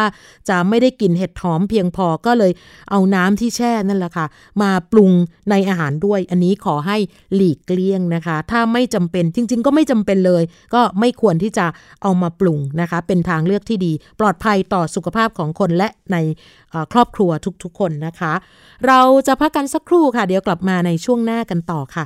จะไม่ได้กินเห็ดหอมเพียงพอก็เลยเอาน้ำที่แช่นั่นแหละค่ะ มาปรุงในอาหารด้วย อันนี้ขอให้หลีกเลี่ยงนะคะ ถ้าไม่จำเป็นจริง ๆ ก็ไม่จำเป็นเลย ก็ไม่ควรที่จะเอามาปรุงนะคะ เป็นทางเลือกที่ดี ปลอดภัยต่อสุขภาพของคนและในครอบครัวทุกๆคนนะคะ เราจะพักกันสักครู่ค่ะ เดี๋ยวกลับมาในช่วงหน้ากันต่อค่ะ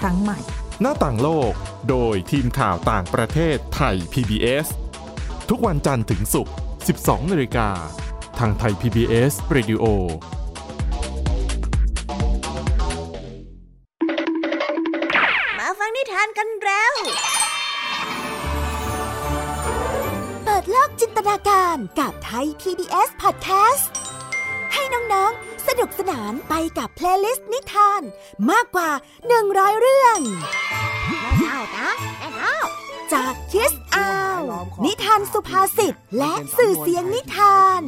ครั้งใหม่ หน้าต่างโลก โดยทีมข่าวต่างประเทศไทย PBS ทุกวันจันทร์ถึงศุกร์ 12นาฬิกา ทางไทย PBS Radio มาฟังนิทานกันแล้ว เปิดโลกจินตนาการกับไทย PBS Podcast ให้น้อง ๆ สนุกสนานไปกับเพลย์ลิสต์นิทาน มากกว่า 100 เรื่องแม่เล่านะแม่เล่าจาก Kids Hour นิทานสุภาษิตและสื่อเสียงนิทาน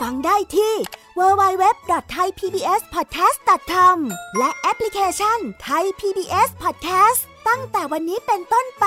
ฟังได้ที่ www.thaipbspodcast.com และแอปพลิเคชัน Thai PBS Podcast ตั้งแต่วันนี้เป็นต้นไป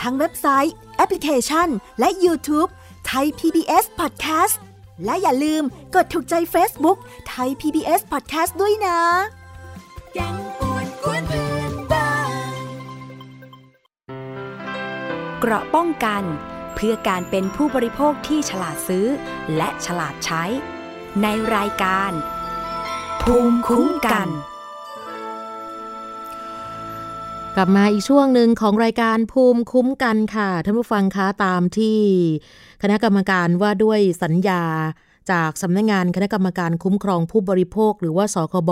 ทั้งเว็บไซต์ แอปพลิเคชัน และ YouTube ไทย PBS Podcast และอย่าลืมกดถูกใจ Facebook ไทย PBS Podcast ด้วยนะแกงปวนกวนเพื่อนบ้านเกราะป้องกันเพื่อการเป็นผู้บริโภคที่ฉลาดซื้อ และฉลาดใช้ ในรายการ ภูมิคุ้มกันก กลับมาอีกช่วงหนึ่งของรายการภูมิคุ้มกันค่ะท่านผู้ฟังคะตามที่ คณะกรรมการว่าด้วยสัญญาจากสำนักงงานคณะกรรมการคุ้มครองผู้บริโภค หรือว่าสคบ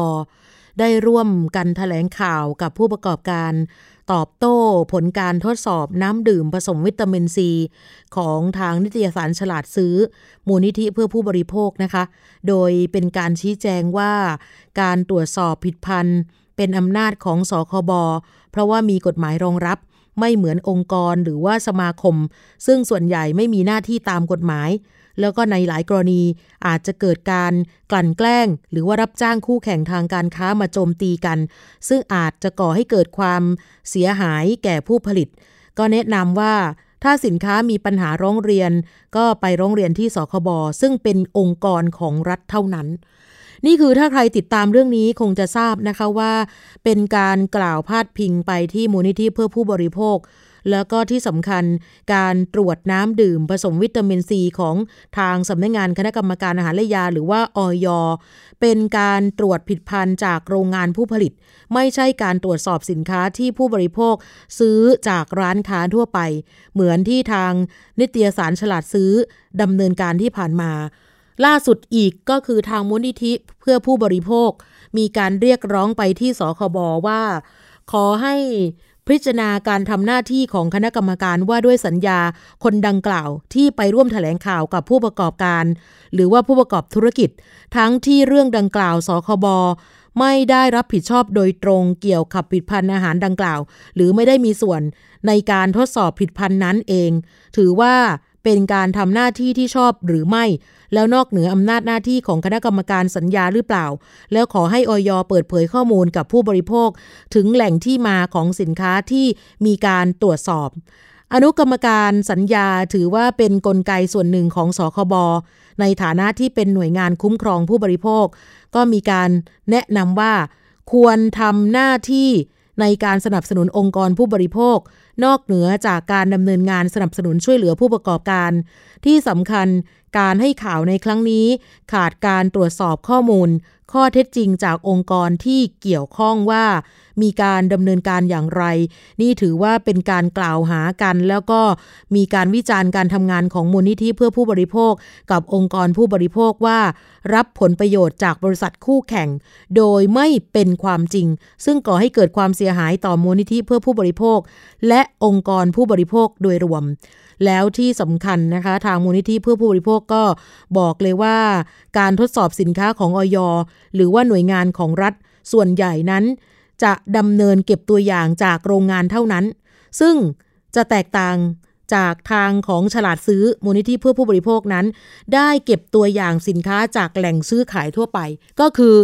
ได้ร่วมกันถแถลงข่าวกับผู้ประกอบการ ตอบโต้ผลการทดสอบน้ำดื่มผสมวิตามินซี ของทางนิตยสารฉลาดซื้อ มูลนิธิเพื่อผู้บริโภคนะคะ โดยเป็นการชี้แจงว่า การตรวจสอบผิดพันธุ์เป็นอำนาจของสคบ เพราะว่ามีกฎหมายรองรับไม่เหมือนองค์กรหรือว่าสมาคม ซึ่งส่วนใหญ่ไม่มีหน้าที่ตามกฎหมาย แล้วก็ในหลายกรณีอาจจะเกิดการกลั่นแกล้ง หรือว่ารับจ้างคู่แข่งทางการค้ามาโจมตีกัน ซึ่งอาจจะก่อให้เกิดความเสียหายแก่ผู้ผลิต ก็แนะนำว่าถ้าสินค้ามีปัญหาร้องเรียน ก็ไปร้องเรียนที่สคบซึ่งเป็นองค์กรของรัฐเท่านั้น นี่คือถ้าใครติดตามเรื่องนี้คงจะทราบนะคะว่า เป็นการกล่าวพาดพิงไปที่มูลนิธิเพื่อผู้บริโภค แล้วก็ที่สำคัญการตรวจน้ำดื่มผสมวิตามินซีของทางสำนักงงานคณะกรรมการอาหารและยา หรือว่าออยเป็นการตรวจผิดพันธ์จากโรงงานผู้ผลิต ไม่ใช่การตรวจสอบสินค้าที่ผู้บริโภคซื้อจากร้านค้าทั่วไป เหมือนที่ทางนิตยสารฉลาดซื้อดำเนินการที่ผ่านมา ล่าสุดอีกก็คือทางมูลนิธิเพื่อผู้บริโภค มีการเรียกร้องไปที่สคบว่า ขอให้พิจารณาการทำหน้าที่ของคณะกรรมการว่าด้วยสัญญาคนดังกล่าวที่ไปร่วมถแถลงข่าวกับผู้ประกอบการ หรือว่าผู้ประกอบธุรกิจ ทั้งที่เรื่องดังกล่าวสคบไม่ได้รับผิดชอบโดยตรงเกี่ยวกับผลิตภัณฑ์อาหารดังกล่าว หรือไม่ได้มีส่วนในการทดสอบผลิตภัณฑ์นั้นเอง ถือว่าเป็นการทำหน้าที่ที่ชอบหรือไม่ แล้วนอกเหนืออำนาจหน้าที่ของคณะกรรมการสัญญาหรือเปล่า แล้วขอให้ออยเปิดเผยข้อมูลกับผู้บริโภค ถึงแหล่งที่มาของสินค้าที่มีการตรวจสอบ อนุกรรมการสัญญาถือว่าเป็นนกลไกส่วนหนึ่งของสคบในฐานะที่เป็นหน่วยงานคุ้มครองผู้บริโภค ก็มีการแนะนำว่าควรทำหน้าที่ในการสนับสนุนองค์กรผู้บริโภค นอกเหนือจากการดำเนินงานสนับสนุนช่วยเหลือผู้ประกอบการ ที่สำคัญ การให้ข่าวในครั้งนี้ ขาดการตรวจสอบข้อมูล ข้อเท็จจริงจากองค์กรที่เกี่ยวข้องว่า มีการดำเนินการอย่างไร นี่ถือว่าเป็นการกล่าวหากัน แล้วก็มีการวิจารณ์การทำงานของมูลนิธิเพื่อผู้บริโภค กับองค์กรผู้บริโภคว่า รับผลประโยชน์จากบริษัทคู่แข่ง โดยไม่เป็นความจริง ซึ่งก่อให้เกิดความเสียหายต่อมูลนิธิเพื่อผู้บริโภค และองค์กรผู้บริโภคโดยรวม แล้วที่สำคัญนะคะ ทางมูลนิธิเพื่อผู้บริโภคก็บอกเลยว่า การทดสอบสินค้าของออยหรือว่าหน่วยงานของรัฐส่วนใหญ่นั้น จะดำเนินเก็บตัวอย่างจากโรงงานเท่านั้น ซึ่งจะแตกต่างจากทางของฉลาดซื้อมูลนิธิเพื่อผู้บริโภคนั้น ได้เก็บตัวอย่างสินค้าจากแหล่งซื้อขายทั่วไป ก็คือ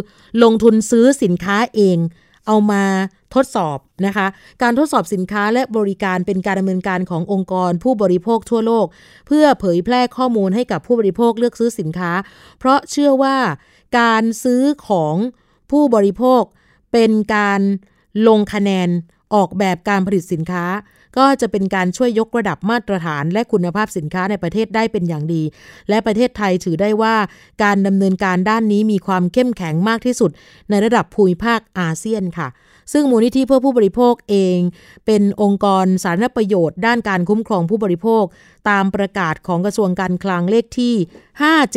ลงทุนซื้อสินค้าเอง เอามาทดสอบนะคะ การทดสอบสินค้าและบริการเป็นการดำเนินการขององค์กรผู้บริโภคทั่วโลก เพื่อเผยแพร่ข้อมูลให้กับผู้บริโภคเลือกซื้อสินค้า เพราะเชื่อว่าการซื้อของผู้บริโภคเป็นการลงคะแนนออกแบบการผลิตสินค้า ก็จะเป็นการช่วยยกระดับมาตรฐาน และคุณภาพสินค้าในประเทศได้เป็นอย่างดี และประเทศไทยถือได้ว่า การดำเนินการด้านนี้มีความเข้มแข็งมากที่สุด ในระดับภูมิภาคอาเซียนค่ะ ซึ่งมูลนิธิเพื่อผู้บริโภคเอง เป็นองค์กรสาธารณประโยชน์ ด้านการคุ้มครองผู้บริโภค ตามประกาศของกระทรวงการคลังเลขที่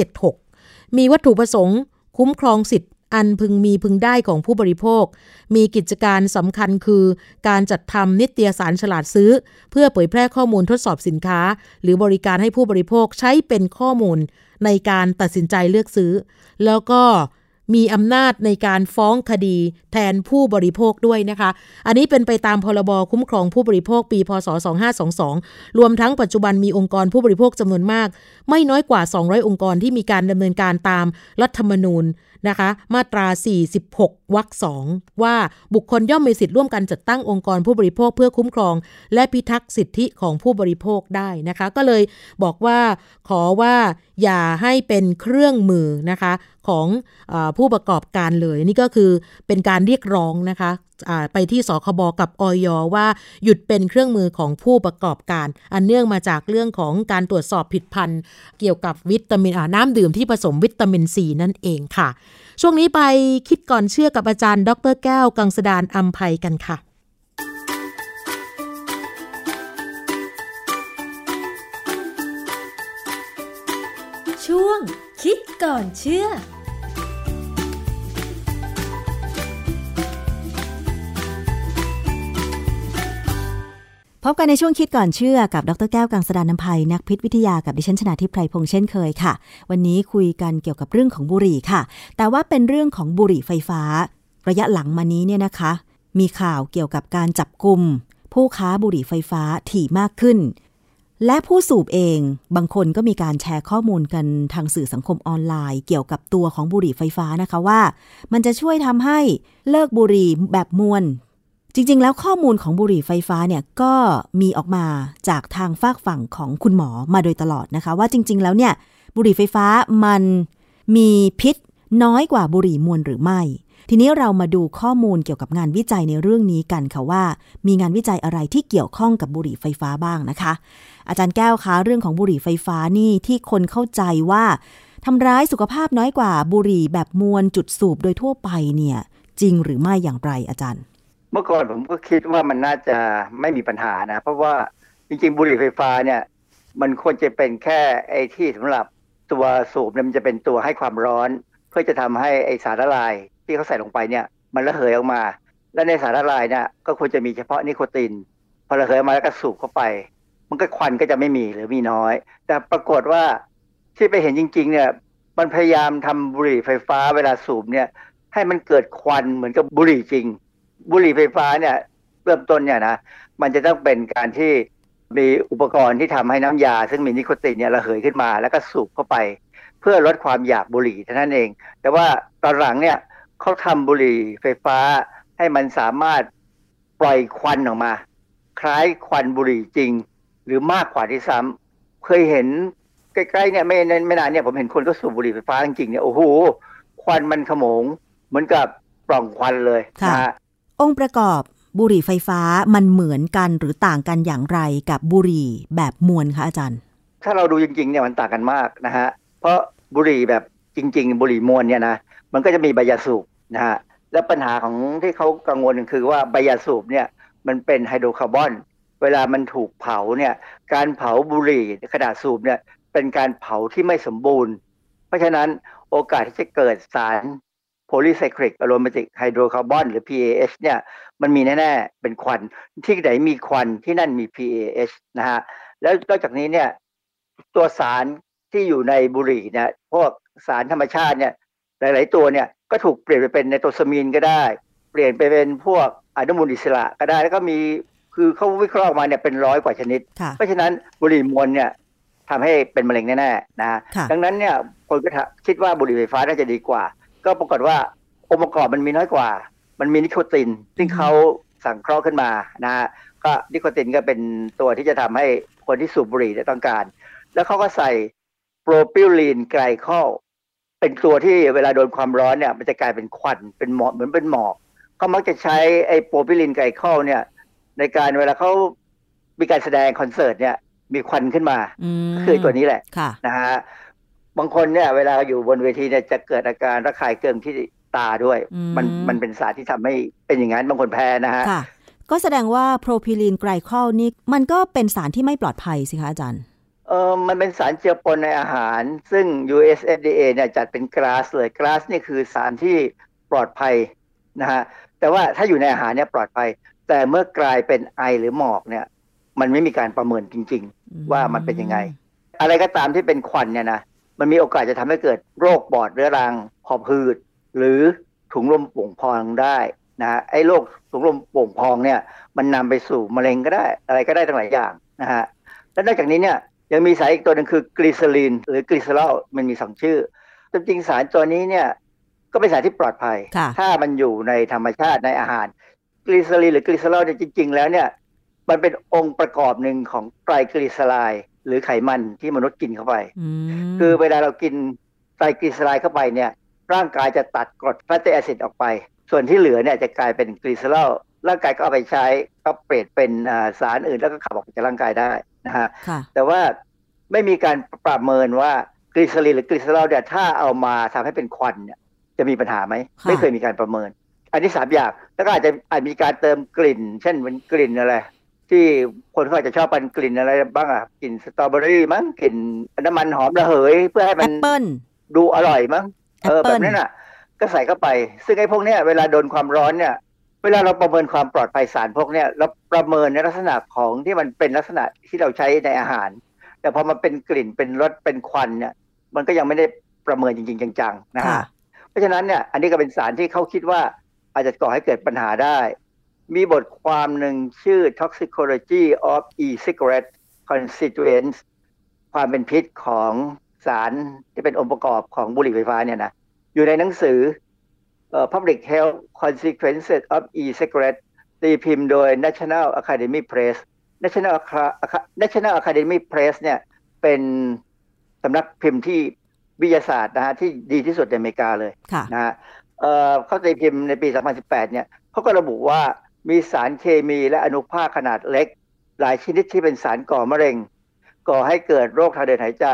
576 มีวัตถุประสงค์ คุ้มครองสิทธิ อันพึงมีพึงได้ของผู้บริโภค มีกิจการสำคัญคือ การจัดทำนิตยสารฉลาดซื้อ เพื่อเผยแพร่ข้อมูลทดสอบสินค้า หรือบริการให้ผู้บริโภคใช้เป็นข้อมูลในการตัดสินใจเลือกซื้อ แล้วก็มีอำนาจในการฟ้องคดีแทนผู้บริโภคด้วยนะคะ อันนี้เป็นไปตามพรบคุ้มครองผู้บริโภคปี พศ 2522 รวมทั้งปัจจุบันมีองค์กรผู้บริโภคจำนวนมาก ไม่น้อยกว่า 200 องค์กรที่มีการดำเนินการตามรัฐธรรมนูญนะคะ มาตรา 46 วรรคสองว่าบุคคลย่อมมีสิทธิ์ร่วมกันจัดตั้งองค์กรผู้บริโภคเพื่อคุ้มครอง และพิทักษ์สิทธิของผู้บริโภคได้นะคะ ก็เลยบอกว่าขอว่าอย่าให้เป็นเครื่องมือนะคะของอผู้ประกอบการเลย นี่ก็คือเป็นการเรียกร้องนะคะ ไปที่สคบกับออยว่าหยุดเป็นเครื่องมือของผู้ประกอบการ อันเนื่องมาจากเรื่องของการตรวจสอบผิดพันธุ์เกี่ยวกับวิตามินน้ำดื่มที่ผสมวิตามินซีนั่นเองค่ะ ช่วงนี้ไปคิดก่อนเชื่อกับอาจารย์ ดรแก้ว กังสดานอัมภัยกันค่ะช่วงคิดก่อนเชื่อ บกันในช่วงคิดก่อนเชื่อกับดรแก้วกังสดานนภัยนักพิษวิทยากับดิฉันชนาทิพไพรพงษ์เช่นเคยค่ะ วันนี้คุยกันเกี่ยวกับเรื่องของบุหรี่ค่ะ แต่ว่าเป็นเรื่องของบุหรี่ไฟฟ้า ระยะหลังมานี้เนี่ยนะคะ มีข่าวเกี่ยวกับการจับกลุ่มผู้ค้าบุหรี่ไฟฟ้าถี่มากขึ้น และผู้สูบเองบางคนก็มีการแชร์ข้อมูลกันทางสื่อสังคมออนไลน์ เกี่ยวกับตัวของบุหรี่ไฟฟ้านะคะว่า มันจะช่วยทำให้เลิกบุหรี่แบบมวล จริง ๆ แล้วข้อมูลของบุหรี่ไฟฟ้าเนี่ยก็มีออกมาจากทางฝากฝั่งของคุณหมอมาโดยตลอดนะคะ ว่าจริง ๆ แล้วเนี่ยบุหรี่ไฟฟ้ามันมีพิษน้อยกว่าบุหรี่มวลหรือไม่ ทีนี้เรามาดูข้อมูลเกี่ยวกับงานวิจัยในเรื่องนี้กันค่ะว่า มีงานวิจัยอะไรที่เกี่ยวข้องกับบุหรี่ไฟฟ้าบ้างนะคะ อาจารย์แก้วคะเรื่องของบุหรี่ไฟฟ้านี่ที่คนเข้าใจว่าทำร้ายสุขภาพน้อยกว่าบุหรี่แบบมวลจุดสูบโดยทั่วไปเนี่ยจริงหรือไม่อย่างไรอาจารย์ เมื่อก่อนผมก็คิดว่ามันน่าจะไม่มีปัญหานะ เพราะว่าจริงๆ บุหรี่ไฟฟ้าเนี่ยมันควรจะเป็นแค่ไอ้ที่สำหรับตัวสูบเนี่ยมันจะเป็นตัวให้ความร้อน เพื่อจะทำให้ไอสารละลายที่เขาใส่ลงไปเนี่ย มันระเหยออกมา และในสารละลายเนี่ยก็ควรจะมีเฉพาะนิโคตินพอระเหยออกมาแล้วก็สูบเข้าไป มันก็ควันก็จะไม่มีหรือมีน้อย แต่ปรากฏว่าที่ไปเห็นจริง ๆ เนี่ยมันพยายามทำบุหรี่ไฟฟ้าเวลาสูบเนี่ย ให้มันเกิดควันเหมือนกับบุหรี่จริง บุหรี่ไฟฟ้าเนี่ยเริ่มต้นเนี่ยนะมันจะต้องเป็นการที่มีอุปกรณ์ที่ทำให้น้ำยา ซึ่งมีนิโคตินเนี่ยระเหยขึ้นมา แล้วก็สูบเข้าไป เพื่อลดความอยากบุหรี่เท่านั้นเอง แต่ว่าตอนหลังเนี่ยเขาทำบุหรี่ไฟฟ้าให้มันสามารถปล่อยควันออกมา คล้ายควันบุหรี่จริง หรือมากกว่าด้วยซ้ำเคยเห็นใกล้ๆเนี่ยไม่ไม่นานเนี่ยผมเห็นคนก็สูบบุหรี่ไฟฟ้าจริงๆเนี่ยโอ้โหควันมันขโมง เหมือนกับปล่องควันเลยนะฮะ องค์ประกอบบุหรี่ไฟฟ้ามันเหมือนกันหรือต่างกันอย่างไรกับบุหรี่แบบมวนคะอาจารย์ ถ้าเราดูจริงๆเนี่ยมันต่างกันมากนะฮะเพราะบุหรี่แบบจริง ๆ บุหรี่มวนเนี่ยนะมันก็จะมีใบยาสูบนะฮะแล้วปัญหาของที่เขากังวลคือว่าใบยาสูบเนี่ยมันเป็นไฮโดรคาร์บอน เวลามันถูกเผาเนี่ยการเผาบุหรี่ขณะสูบเนี่ยเป็นการเผาที่ไม่สมบูรณ์ เพราะฉะนั้นโอกาสที่จะเกิดสาร polycyclic aromatic hydrocarbon หรือ PAH เนี่ยมันมีแน่ ๆ เป็นควัน ที่ไหนมีควันที่นั่นมี PAH นะฮะแล้วนอกจากนี้เนี่ยตัวสารที่อยู่ในบุหรี่เนี่ยพวกสารธรรมชาติเนี่ยหลาย ๆ ตัวเนี่ยก็ถูกเปลี่ยนไปเป็นไนโตซามีนก็ได้ เปลี่ยนไปเป็นพวกอนุมูลอิสระก็ได้แล้วก็มีคือเขาวิเคราะห์ออกมาเนี่ยเป็นร้อยกว่าชนิด เพราะฉะนั้นบุหรี่มวลเนี่ยทำให้เป็นมะเร็งแน่ๆนะดังนั้นเนี่ยคนก็คิดว่าบุหรี่ไฟฟ้าน่าจะดีกว่า ก็ปรากฏว่าองค์ประกอบมันมีน้อยกว่า มันมีนิโคติน ซึ่งเขาสังเคราะห์ขึ้นมานะฮะก็นิโคตินก็เป็นตัวที่จะทำให้คนที่สูบบุหรี่ต้องการ แล้วเขาก็ใส่โปรพิลีนไกลคอลเป็นตัวที่เวลาโดนความร้อนเนี่ย มันจะกลายเป็นควันเป็นหมอกเหมือนเป็นหมอกเขามักจะใช้ไอ้โปรพิลีนไกลคอลเนี่ย ในการเวลาเขามีการแสดงคอนเสิร์ตเนี่ย มีควันขึ้นมาคือตัวนี้แหละนะฮะ บางคนเนี่ยเวลาอยู่บนเวทีเนี่ยจะเกิดอาการระคายเคืองที่ตาด้วย มันมันเป็นสารที่ทำให้เป็นอย่างนั้นบางคนแพ้นะฮะก็แสดงว่าโพรพิลีนไกลคอลนี่มันก็เป็นสารที่ไม่ปลอดภัยสิคะอาจารย์เออมันเป็นสารเจือปนในอาหาร ซึ่ง US FDA เนี่ยจัดเป็นกราสเลยกราสนี่คือสารที่ปลอดภัยนะฮะแต่ว่าถ้าอยู่ในอาหารเนี่ยปลอดภัย แต่เมื่อกลายเป็นไอหรือหมอกเนี่ย มันไม่มีการประเมินจริง ๆ ว่ามันเป็นยังไง อะไรก็ตามที่เป็นควันเนี่ยนะ มันมีโอกาสจะทำให้เกิดโรคปอดเรื้อรังหอบหืด หรือถุงลมโป่งพองได้นะไอ้โรคถุงลมโป่งพองเนี่ยมันนำไปสู่มะเร็งก็ได้อะไรก็ได้ทั้งหลายอย่างนะฮะและนอกจากนี้เนี่ยยังมีสารอีกตัวหนึ่งคือกลีเซอรีนหรือกลีเซอรอลมันมีสองชื่อจริงๆสารตัวนี้เนี่ยก็เป็นสารที่ปลอดภัย ถ้ามันอยู่ในธรรมชาติในอาหารกลีเซอรีนหรือกลีเซอรอลเนี่ยจริง ๆ แล้วเนี่ยมันเป็นองค์ประกอบหนึ่งของไตรกลีเซอไรด์ หรือไขมันที่มนุษย์กินเข้าไป คือเวลาเรากินไตรกลีเซอไรด์เข้าไปเนี่ยร่างกายจะตัดกรด fatty acid ออกไป ส่วนที่เหลือเนี่ยจะกลายเป็นกลีเซอรอลร่างกายก็เอาไปใช้ก็เปลี่ยนเป็นสารอื่นแล้วก็ขับออกจากร่างกายได้นะฮะแต่ว่าไม่มีการประเมินว่ากลีเซอรีนหรือกลีเซอรอลเนี่ยถ้าเอามาทำให้เป็นควันเนี่ยจะมีปัญหาไหมไม่เคยมีการประเมิน อันที่สามอย่างแล้วก็อาจจะอาจมีการเติมกลิ่น เช่นเป็นกลิ่นอะไร ที่คนเขาอาจจะชอบเป็นกลิ่นอะไรบ้างอะกลิ่นสตรอเบอรี่มั้งกลิ่นน้ำมันหอมระเหย เพื่อให้มันดูอร่อยมั้งเออแบบนั้นอะ ก็ใส่เข้าไป ซึ่งไอ้พวกเนี้ยเวลาโดนความร้อนเนี่ย เวลาเราประเมินความปลอดภัยสารพวกเนี้ยเราประเมินในลักษณะของที่มันเป็นลักษณะที่เราใช้ในอาหาร แต่พอมันเป็นกลิ่นเป็นรสเป็นควันเนี่ย มันก็ยังไม่ได้ประเมินจริง ๆ จังๆนะฮะเพราะฉะนั้นเนี่ยอันนี้ก็เป็นสารที่เขาคิดว่าอาจจะก่อให้เกิดปัญหาได้ มีบทความหนึ่งชื่อ Toxicology of E-cigarette Constituents ความเป็นพิษของสารที่เป็นองค์ประกอบของบุหรี่ไฟฟ้าเนี่ยนะอยู่ในหนังสือ uh, Public Health Consequences of E-cigarette ตีพิมพ์โดย National Academy Press National National Academy Press เนี่ยเป็นสำนักพิมพ์ที่วิทยาศาสตร์นะฮะที่ดีที่สุดในอเมริกาเลยนะฮะเขาตีพิมพ์ในปี 2018 เนี่ยเขาก็ระบุว่า มีสารเคมีและอนุภาคขนาดเล็ก หลายชนิดที่เป็นสารก่อมะเร็ง ก่อให้เกิดโรคทางเดินหายใจ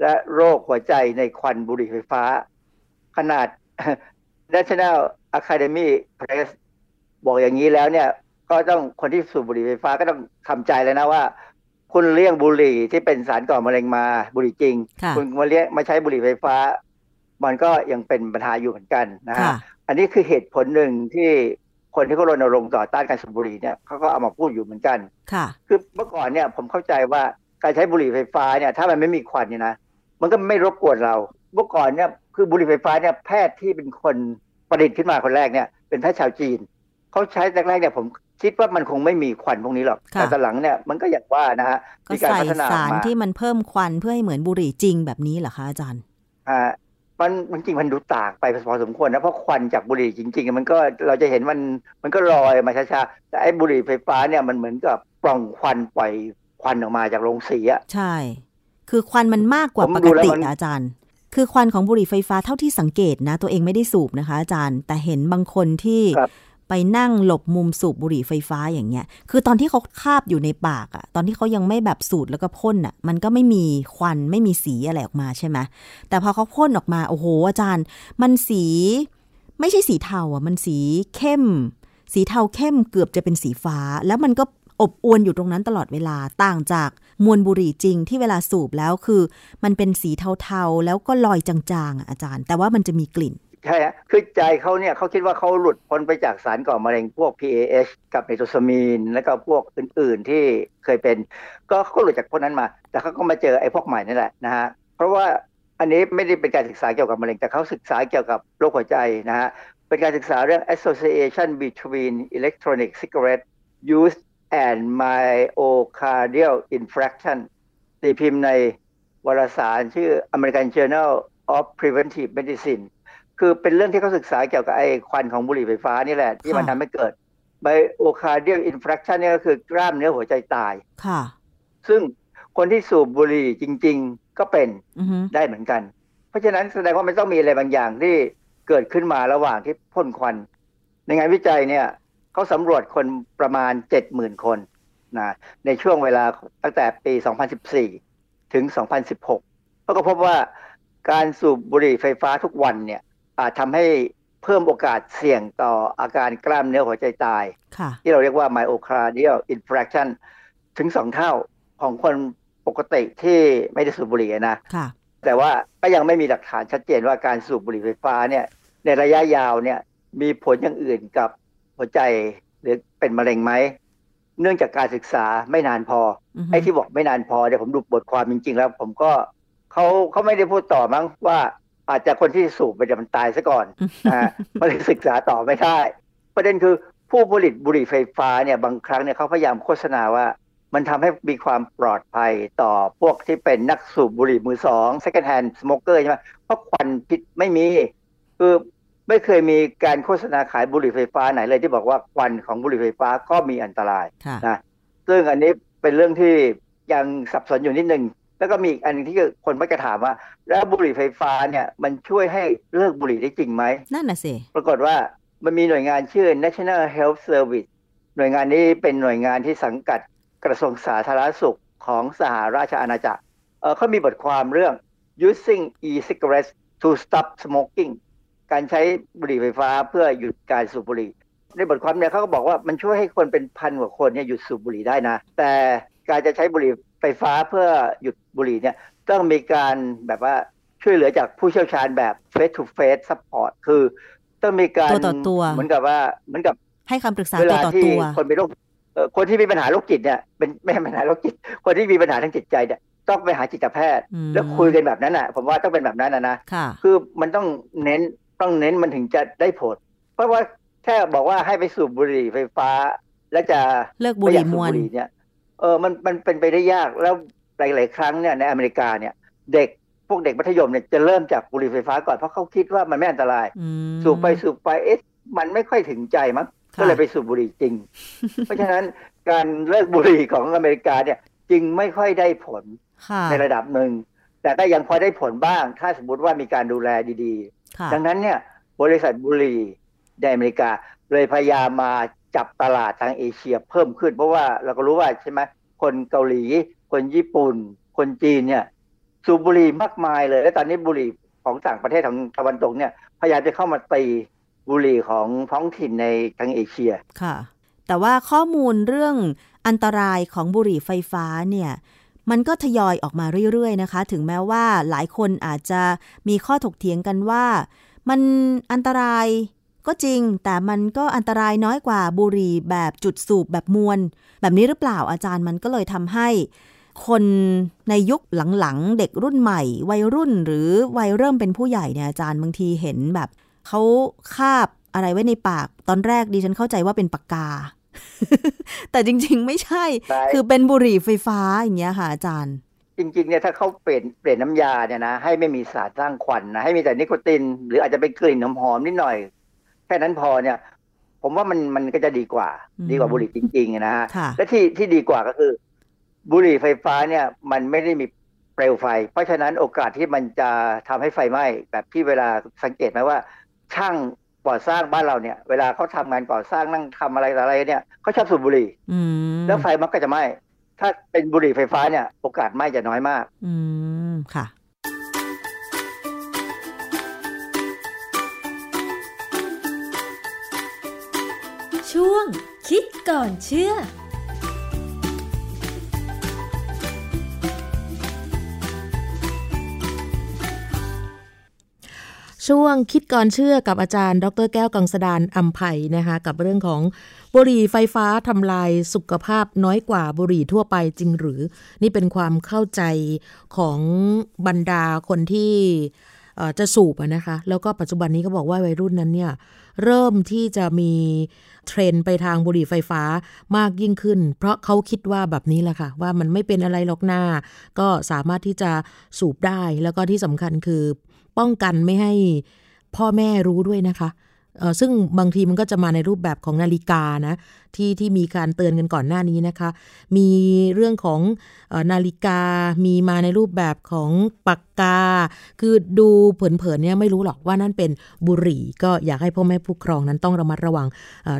และโรคหัวใจในควันบุหรี่ไฟฟ้า ขนาด National Academy Press บอกอย่างนี้แล้วเนี่ยก็ต้องคนที่สูบบุหรี่ไฟฟ้าก็ต้องทำใจแล้วนะว่า คุณเลี่ยงบุหรี่ที่เป็นสารก่อมะเร็งมาบุหรี่จริง คุณมาเลี่ยงมาใช้บุหรี่ไฟฟ้า มันก็ยังเป็นปัญหาอยู่เหมือนกันนะฮะอันนี้คือเหตุผลหนึ่งที่ คนที่เขารณรงค์ต่อต้านการสูบบุหรี่เนี่ยเขาก็เอามาพูดอยู่เหมือนกัน ค่ะ คือเมื่อก่อนเนี่ยผมเข้าใจว่าการใช้บุหรี่ไฟฟ้าเนี่ยถ้ามันไม่มีควันเนี่ยนะมันก็ไม่รบกวนเรา เมื่อก่อนเนี่ยคือบุหรี่ไฟฟ้าเนี่ยแพทย์ที่เป็นคนประดิษฐ์ขึ้นมาคนแรกเนี่ยเป็นแพทย์ชาวจีนเขาใช้แรกๆเนี่ยผมคิดว่ามันคงไม่มีควันพวกนี้หรอก แต่ตอนหลังเนี่ยมันก็อย่างว่านะฮะมีการพัฒนาสารที่มันเพิ่มควันเพื่อให้เหมือนบุหรี่จริงแบบนี้เหรอคะอาจารย์อ่า มันมันจริงมันดูต่างไปพอสมควรนะเพราะควันจากบุหรี่จริง ๆ มันก็เราจะเห็นมันมันก็ลอยมาช้าๆแต่ไอ้บุหรี่ไฟฟ้าเนี่ยมันเหมือนกับปล่องควันปล่อยคควันออกมาจากโรงสีอะใช่ คือควันมันมากกว่าปกติอาจารย์ คือควันของบุหรี่ไฟฟ้าเท่าที่สังเกตนะ ตัวเองไม่ได้สูบนะคะ อาจารย์ แต่เห็นบางคนที่ ไปนั่งหลบมุมสูบบุหรี่ไฟฟ้าอย่างเงี้ย คือตอนที่เขาคาบอยู่ในปากอะตอนที่เขายังไม่แบบสูดแล้วก็พ่นอะมันก็ไม่มีควันไม่มีสีอะไรออกมาใช่ไหมแต่พอเขาพ่นออกมาโอ้โหอาจารย์ มันสี ไม่ใช่สีเทาอะมันสีเข้ม สีเทาเข้มเกือบจะเป็นสีฟ้า แล้วมันก็อบอวนอยู่ตรงนั้นตลอดเวลาต่างจากมวลบุหรี่จริงที่เวลาสูบแล้วคือ มันเป็นสีเทาๆแล้วก็ลอยจางๆอะอาจารย์ แต่ว่ามันจะมีกลิ่น ใช่ฮะคือใจเขาเนี่ยเขาคิดว่าเขาหลุดพ้นไปจากสารก่อมะเร็งพวก PAH กับเมโทซามีน แล้วก็พวกอื่น ๆที่เคยเป็น ก็เขาหลุดจากพวกนั้นมา แต่เขาก็มาเจอไอ้พวกใหม่นี่แหละนะฮะเพราะว่าอันนี้ไม่ได้เป็นการศึกษาเกี่ยวกับมะเร็งแต่เขาศึกษาเกี่ยวกับโรคหัวใจนะฮะเป็นการศึกษาเรื่อง association between electronic cigarette use and myocardial infarction ตีพิมพ์ในวารสารชื่อ American Journal of Preventive Medicine คือเป็นเรื่องที่เขาศึกษาเกี่ยวกับไอ้ควันของบุหรี่ไฟฟ้านี่แหละ ที่มันทำให้เกิด myocardial infarction นี่ก็คือกล้ามเนื้อหัวใจตายค่ะ ซึ่งคนที่สูบบุหรี่จริง ๆ ก็เป็นได้เหมือนกัน เพราะฉะนั้นแสดงว่ามันต้องมีอะไรบางอย่างที่เกิดขึ้นมาระหว่างที่พ่นควัน ในงานวิจัยเนี่ยเขาสำรวจคนประมาณเจ็ดหมื่นคนนะในช่วงเวลาตั้งแต่ปี 2014 ถึง 2016 เขาก็พบว่าการสูบบุหรี่ไฟฟ้าทุกวันเนี่ย อาจทำให้เพิ่มโอกาสเสี่ยงต่ออาการกล้ามเนื้อหัวใจตาย ที่เราเรียกว่า myocardial infarction ถึงสองเท่าของคนปกติที่ไม่ได้สูบบุหรี่นะแต่ว่าก็ยังไม่มีหลักฐานชัดเจนว่าการสูบบุหรี่ไฟฟ้าเนี่ยในระยะยาวเนี่ยมีผลอย่างอื่นกับหัวใจหรือเป็นมะเร็งไหม เนื่องจากการศึกษาไม่นานพอ ไอ้ที่บอกไม่นานพอเดี๋ยวผมดูบทความจริง ๆ แล้ว ผมก็เขาเขาไม่ได้พูดต่อมั้งว่า อาจจะคนที่สูบไปจะมันตายซะก่อนอ่ามันเลยศึกษาต่อไม่ได้ ประเด็นคือผู้ผลิตบุหรี่ไฟฟ้าเนี่ยบางครั้งเนี่ยเขาพยายามโฆษณาว่ามันทำให้มีความปลอดภัยต่อพวกที่เป็นนักสูบบุหรี่มือสอง second hand smoker ใช่ไหมเพราะควันพิษไม่มี คือไม่เคยมีการโฆษณาขายบุหรี่ไฟฟ้าไหนเลยที่บอกว่าควันของบุหรี่ไฟฟ้าก็มีอันตรายนะซึ่งอันนี้เป็นเรื่องที่ยังสับสนอยู่นิดนึง แล้วก็มีอีกอันที่คนมักจะถามว่า แล้วบุหรี่ไฟฟ้าเนี่ยมันช่วยให้เลิกบุหรี่ได้จริงไหมนั่นน่ะสิปรากฏว่ามันมีหน่วยงานชื่อ National Health Service หน่วยงานนี้เป็นหน่วยงานที่สังกัดกระทรวงสาธารณสุขของสหราชอาณาจักรเเขามีบทความเรื่อง using e-cigarettes to stop smoking การใช้บุหรี่ไฟฟ้าเพื่อหยุดการสูบบุหรี่ ในบทความเนี่ยเขาก็บอกว่ามันช่วยให้คนเป็นพันกว่าคนเนี่ยหยุดสูบบุหรี่ได้นะ แต่การจะใช้บุหรี่ ไฟฟ้าเพื่อหยุดบุหรี่เนี่ยต้องมีการแบบว่าช่วยเหลือจากผู้เชี่ยวชาญแบบ face to face support คือ ต้องมีการตัวต่อตัวเหมือนกับว่าเหมือนกับให้คำปรึกษาตัวต่อตัวคนเป็นโรคคนที่มีปัญหาโรคจิตเนี่ยเป็นไม่ใช่ปัญหาโรคจิต คนที่มีปัญหาทางจิตใจเนี่ยต้องไปหาจิตแพทย์ แล้วคุยกันแบบนั้นอะ ผมว่าต้องเป็นแบบนั้นนะนะคือมันต้องเน้นต้องเน้นมันถึงจะได้ผล เพราะว่าแค่บอกว่าให้ไปสูบบุหรี่ไฟฟ้า แล้วจะเลิกบุหรี่มวลเนี่ย เออมันมันเป็นไปได้ยากแล้วหลาย ๆ ครั้งเนี่ยในอเมริกาเนี่ย เด็กพวกเด็กมัธยมเนี่ยจะเริ่มจากบุหรี่ไฟฟ้าก่อนเพราะเขาคิดว่ามันไม่อันตราย สูบไปสูบไปเอ๊ะมันไม่ค่อยถึงใจมั้งก็เลยไปสูบบุหรี่จริง เพราะฉะนั้นการเลิกบุหรี่ของอเมริกาเนี่ยจึงไม่ค่อยได้ผลในระดับหนึ่ง แต่ก็ยังพอได้ผลบ้าง ถ้าสมมติว่ามีการดูแลดี ๆ ดังนั้นเนี่ยบริษัทบุหรี่ในอเมริกาเลยพยายามมา จับตลาดทางเอเชียเพิ่มขึ้น เพราะว่าเราก็รู้ว่าใช่ไหมคนเกาหลี คนญี่ปุ่น คนจีนเนี่ยสูบบุหรี่มากมายเลย และตอนนี้บุหรี่ของต่างประเทศทางตะวันตกเนี่ยพยายามจะเข้ามาตีบุหรี่ของท้องถิ่นในทางเอเชียค่ะ แต่ว่าข้อมูลเรื่องอันตรายของบุหรี่ไฟฟ้าเนี่ยมันก็ทยอยออกมาเรื่อยๆนะคะ ถึงแม้ว่าหลายคนอาจจะมีข้อถกเถียงกันว่า มันอันตราย ก็จริง แต่มันก็อันตรายน้อยกว่าบุหรี่แบบจุดสูบแบบมวลแบบนี้หรือเปล่าอาจารย์มันก็เลยทำให้ คนในยุคหลังๆ เด็กรุ่นใหม่ วัยรุ่นหรือวัยเริ่มเป็นผู้ใหญ่เนี่ยอาจารย์บางทีเห็นแบบเขาคาบอะไรไว้ในปาก ตอนแรกดิฉันเข้าใจว่าเป็นปากกา แต่จริง ๆ ไม่ใช่ คือเป็นบุหรี่ไฟฟ้าอย่างเงี้ยค่ะอาจารย์จริงๆเนี่ยถ้าเขาเปลี่ยนเปลี่ยนน้ำยาเนี่ยนะให้ไม่มีสารสร้างควันนะให้มีแต่นิโคติน หรืออาจจะเป็นกลิ่นหอมๆนิดหน่อย แค่นั้นพอเนี่ย ผมว่ามันมันก็จะดีกว่า ดีกว่าบุหรี่จริงๆนะฮะและที่ที่ดีกว่าก็คือ บุหรี่ไฟฟ้าเนี่ย มันไม่ได้มีเปลวไฟ เพราะฉะนั้นโอกาสที่มันจะทำให้ไฟไหม้แบบที่เวลาสังเกตไหมว่า ช่างก่อสร้างบ้านเราเนี่ย เวลาเขาทำงานก่อสร้างนั่งทำอะไรอะไรเนี่ยเขาชอบสูบบุหรี่แล้วไฟมันก็จะไหม้ถ้าเป็นบุหรี่ไฟฟ้าเนี่ย โอกาสไหม้จะน้อยมาก อืมค่ะ ช่วง คิดก่อนเชื่อช่วงคิดก่อนเชื่อกับอาจารย์ ดรแก้วกังสดานอัมภัยนะคะกับเรื่องของบุหรี่ไฟฟ้าทำลายสุขภาพน้อยกว่าบุหรี่ทั่วไปจริงหรือ นี่เป็นความเข้าใจของบรรดาคนที่จะสูบนะคะ แล้วก็ปัจจุบันนี้ก็บอกว่าวัยรุ่นนั้นเนี่ย เริ่มที่จะมีเทรนไปทางบุหรี่ไฟฟ้ามากยิ่งขึ้น เพราะเขาคิดว่าแบบนี้แหละค่ะ ว่ามันไม่เป็นอะไรหรอกหน้า ก็สามารถที่จะสูบได้แล้วก็ที่สำคัญคือป้องกันไม่ให้พ่อแม่รู้ด้วยนะคะซึ่งบางทีมันก็จะมาในรูปแบบของนาฬิกานะ ที่ที่มีการเตือนกันก่อนหน้านี้นะคะ มีเรื่องของอนาฬิกา มีมาในรูปแบบของปากกา คือดูเผินๆเนี่ยไม่รู้หรอกว่านั่นเป็นบุหรี่ ก็อยากให้พ่อแม่ผู้ครองนั้นต้องระมัดระวัง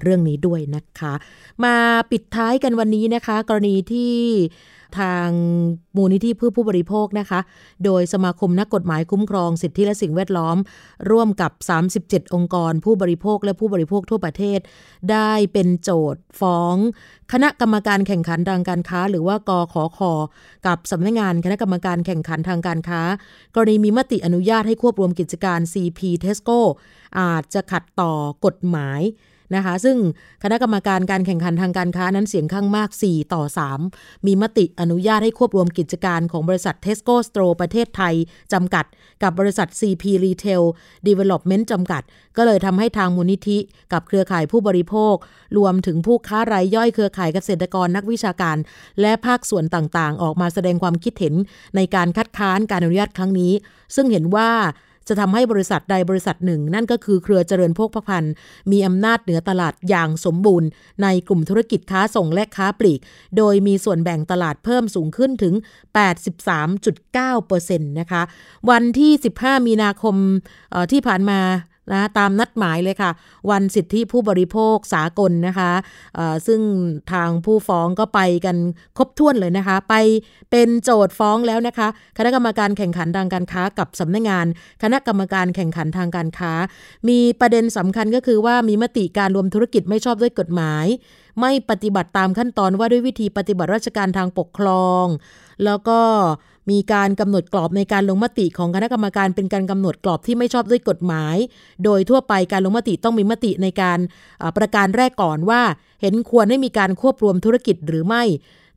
เรื่องนี้ด้วยนะคะ มาปิดท้ายกันวันนี้นะคะ กรณีที่ทางมูลนิธิเพื่อผู้บริโภคนะคะ โดยสมาคมนักกฎหมายคุ้มครองสิทธิและสิ่งแวดล้อม ร่วมกับ 37 องค์กร ผู้บริโภคและผู้บริโภคทั่วประเทศ ได้เป็นโจทย์ฟ้องคณะกรรมการแข่งขันทางการค้า หรือว่ากขอคอกับสำนักงงานคณะกรรมการแข่งขันทางการค้า กรณีมีมติอนุญาตให้ควบรวมกิจการ CP Tesco อาจจะขัดต่อกฎหมายนะคะซึ่งคณะกรรมการการแข่งขันทางการค้านั้นเสียงข้างมาก 4 ต่อ 3 มีมติอนุญาตให้ควบรวมกิจการของบริษัท Tesco Store ประเทศไทย จำกัด กับบริษัท CP Retail Development จำกัด ก็เลยทำให้ทางมูลนิธิ กับเครือข่ายผู้บริโภค รวมถึงผู้ค้ารายย่อยเครือข่ายเกษตรกรนักวิชาการ และภาคส่วนต่างๆ ออกมาแสดงความคิดเห็นในการคัดค้านการอนุญาตครั้งนี้ ซึ่งเห็นว่า จะทำให้บริษัทใดบริษัทหนึ่ง นั่นก็คือเครือเจริญโภคภัณฑ์ มีอำนาจเหนือตลาดอย่างสมบูรณ์ ในกลุ่มธุรกิจค้าส่งและค้าปลีก โดยมีส่วนแบ่งตลาดเพิ่มสูงขึ้นถึง 83.9%นะคะ วันที่ 15 มีนาคมที่ผ่านมา นะตามนัดหมายเลยค่ะ วันสิทธิผู้บริโภคสากลนะคะซึ่งทางผู้ฟ้องก็ไปกันครบถ้วนเลยนะคะ ไปเป็นโจทย์ฟ้องแล้วนะคะ คณะกรรมการแข่งขันทางการค้ากับสำนักงงาน คณะกรรมการแข่งขันทางการค้า มีประเด็นสำคัญก็คือว่ามีมติการรวมธุรกิจไม่ชอบด้วยกฎหมาย ไม่ปฏิบัติตามขั้นตอนว่าด้วยวิธีปฏิบัติราชการทางปกครอง แล้วก็มีการกำหนดกรอบในการลงมติของคณะกรรมการเป็นการกำหนดกรอบที่ไม่ชอบด้วยกฎหมาย โดยทั่วไปการลงมติต้องมีมติในการประการแรกก่อนว่า เห็นควรให้มีการควบรวมธุรกิจหรือไม่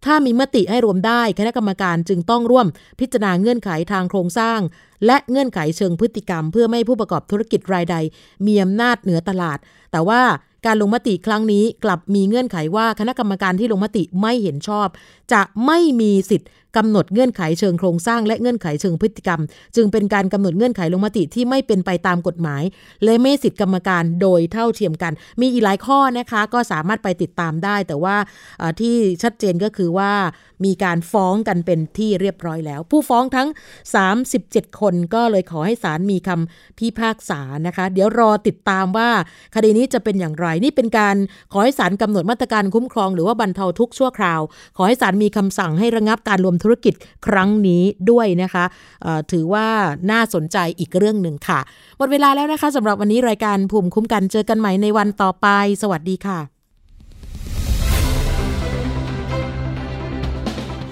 ถ้ามีมติให้รวมได้ คณะกรรมการจึงต้องร่วมพิจารณาเงื่อนไขทางโครงสร้าง และเงื่อนไขเชิงพฤติกรรม เพื่อไม่ผู้ประกอบธุรกิจรายใด มีอำนาจเหนือตลาด แต่ว่า การลงมติครั้งนี้กลับมีเงื่อนไขว่าคณะกรรมการที่ลงมติไม่เห็นชอบ จะไม่มีสิทธิ์กำหนดเงื่อนไขเชิงโครงสร้างและเงื่อนไขเชิงพฤติกรรม จึงเป็นการกำหนดเงื่อนไขลงมติที่ไม่เป็นไปตามกฎหมาย และไม่สิทธิกรรมการโดยเท่าเทียมกัน มีอีกหลายข้อนะคะก็สามารถไปติดตามได้ แต่ว่าที่ชัดเจนก็คือว่ามีการฟ้องกันเป็นที่เรียบร้อยแล้ว ผู้ฟ้องทั้ง 37 คนก็เลยขอให้ศาลมีคำพิพากษานะคะ เดี๋ยวรอติดตามว่าคดีนี้จะเป็นอย่างไรนี่เป็นการขอให้ศาลกำหนดมาตรการคุ้มครองหรือว่าบรรเทาทุกข์ชั่วคราว ขอให้ศาลมีคำสั่งให้ระงับการรวมธุรกิจครั้งนี้ด้วยนะคะถือว่าน่าสนใจอีกเรื่องหนึ่งค่ะ หมดเวลาแล้วนะคะสำหรับวันนี้รายการภูมิคุ้มกันเจอกันใหม่ในวันต่อไป สวัสดีค่ะ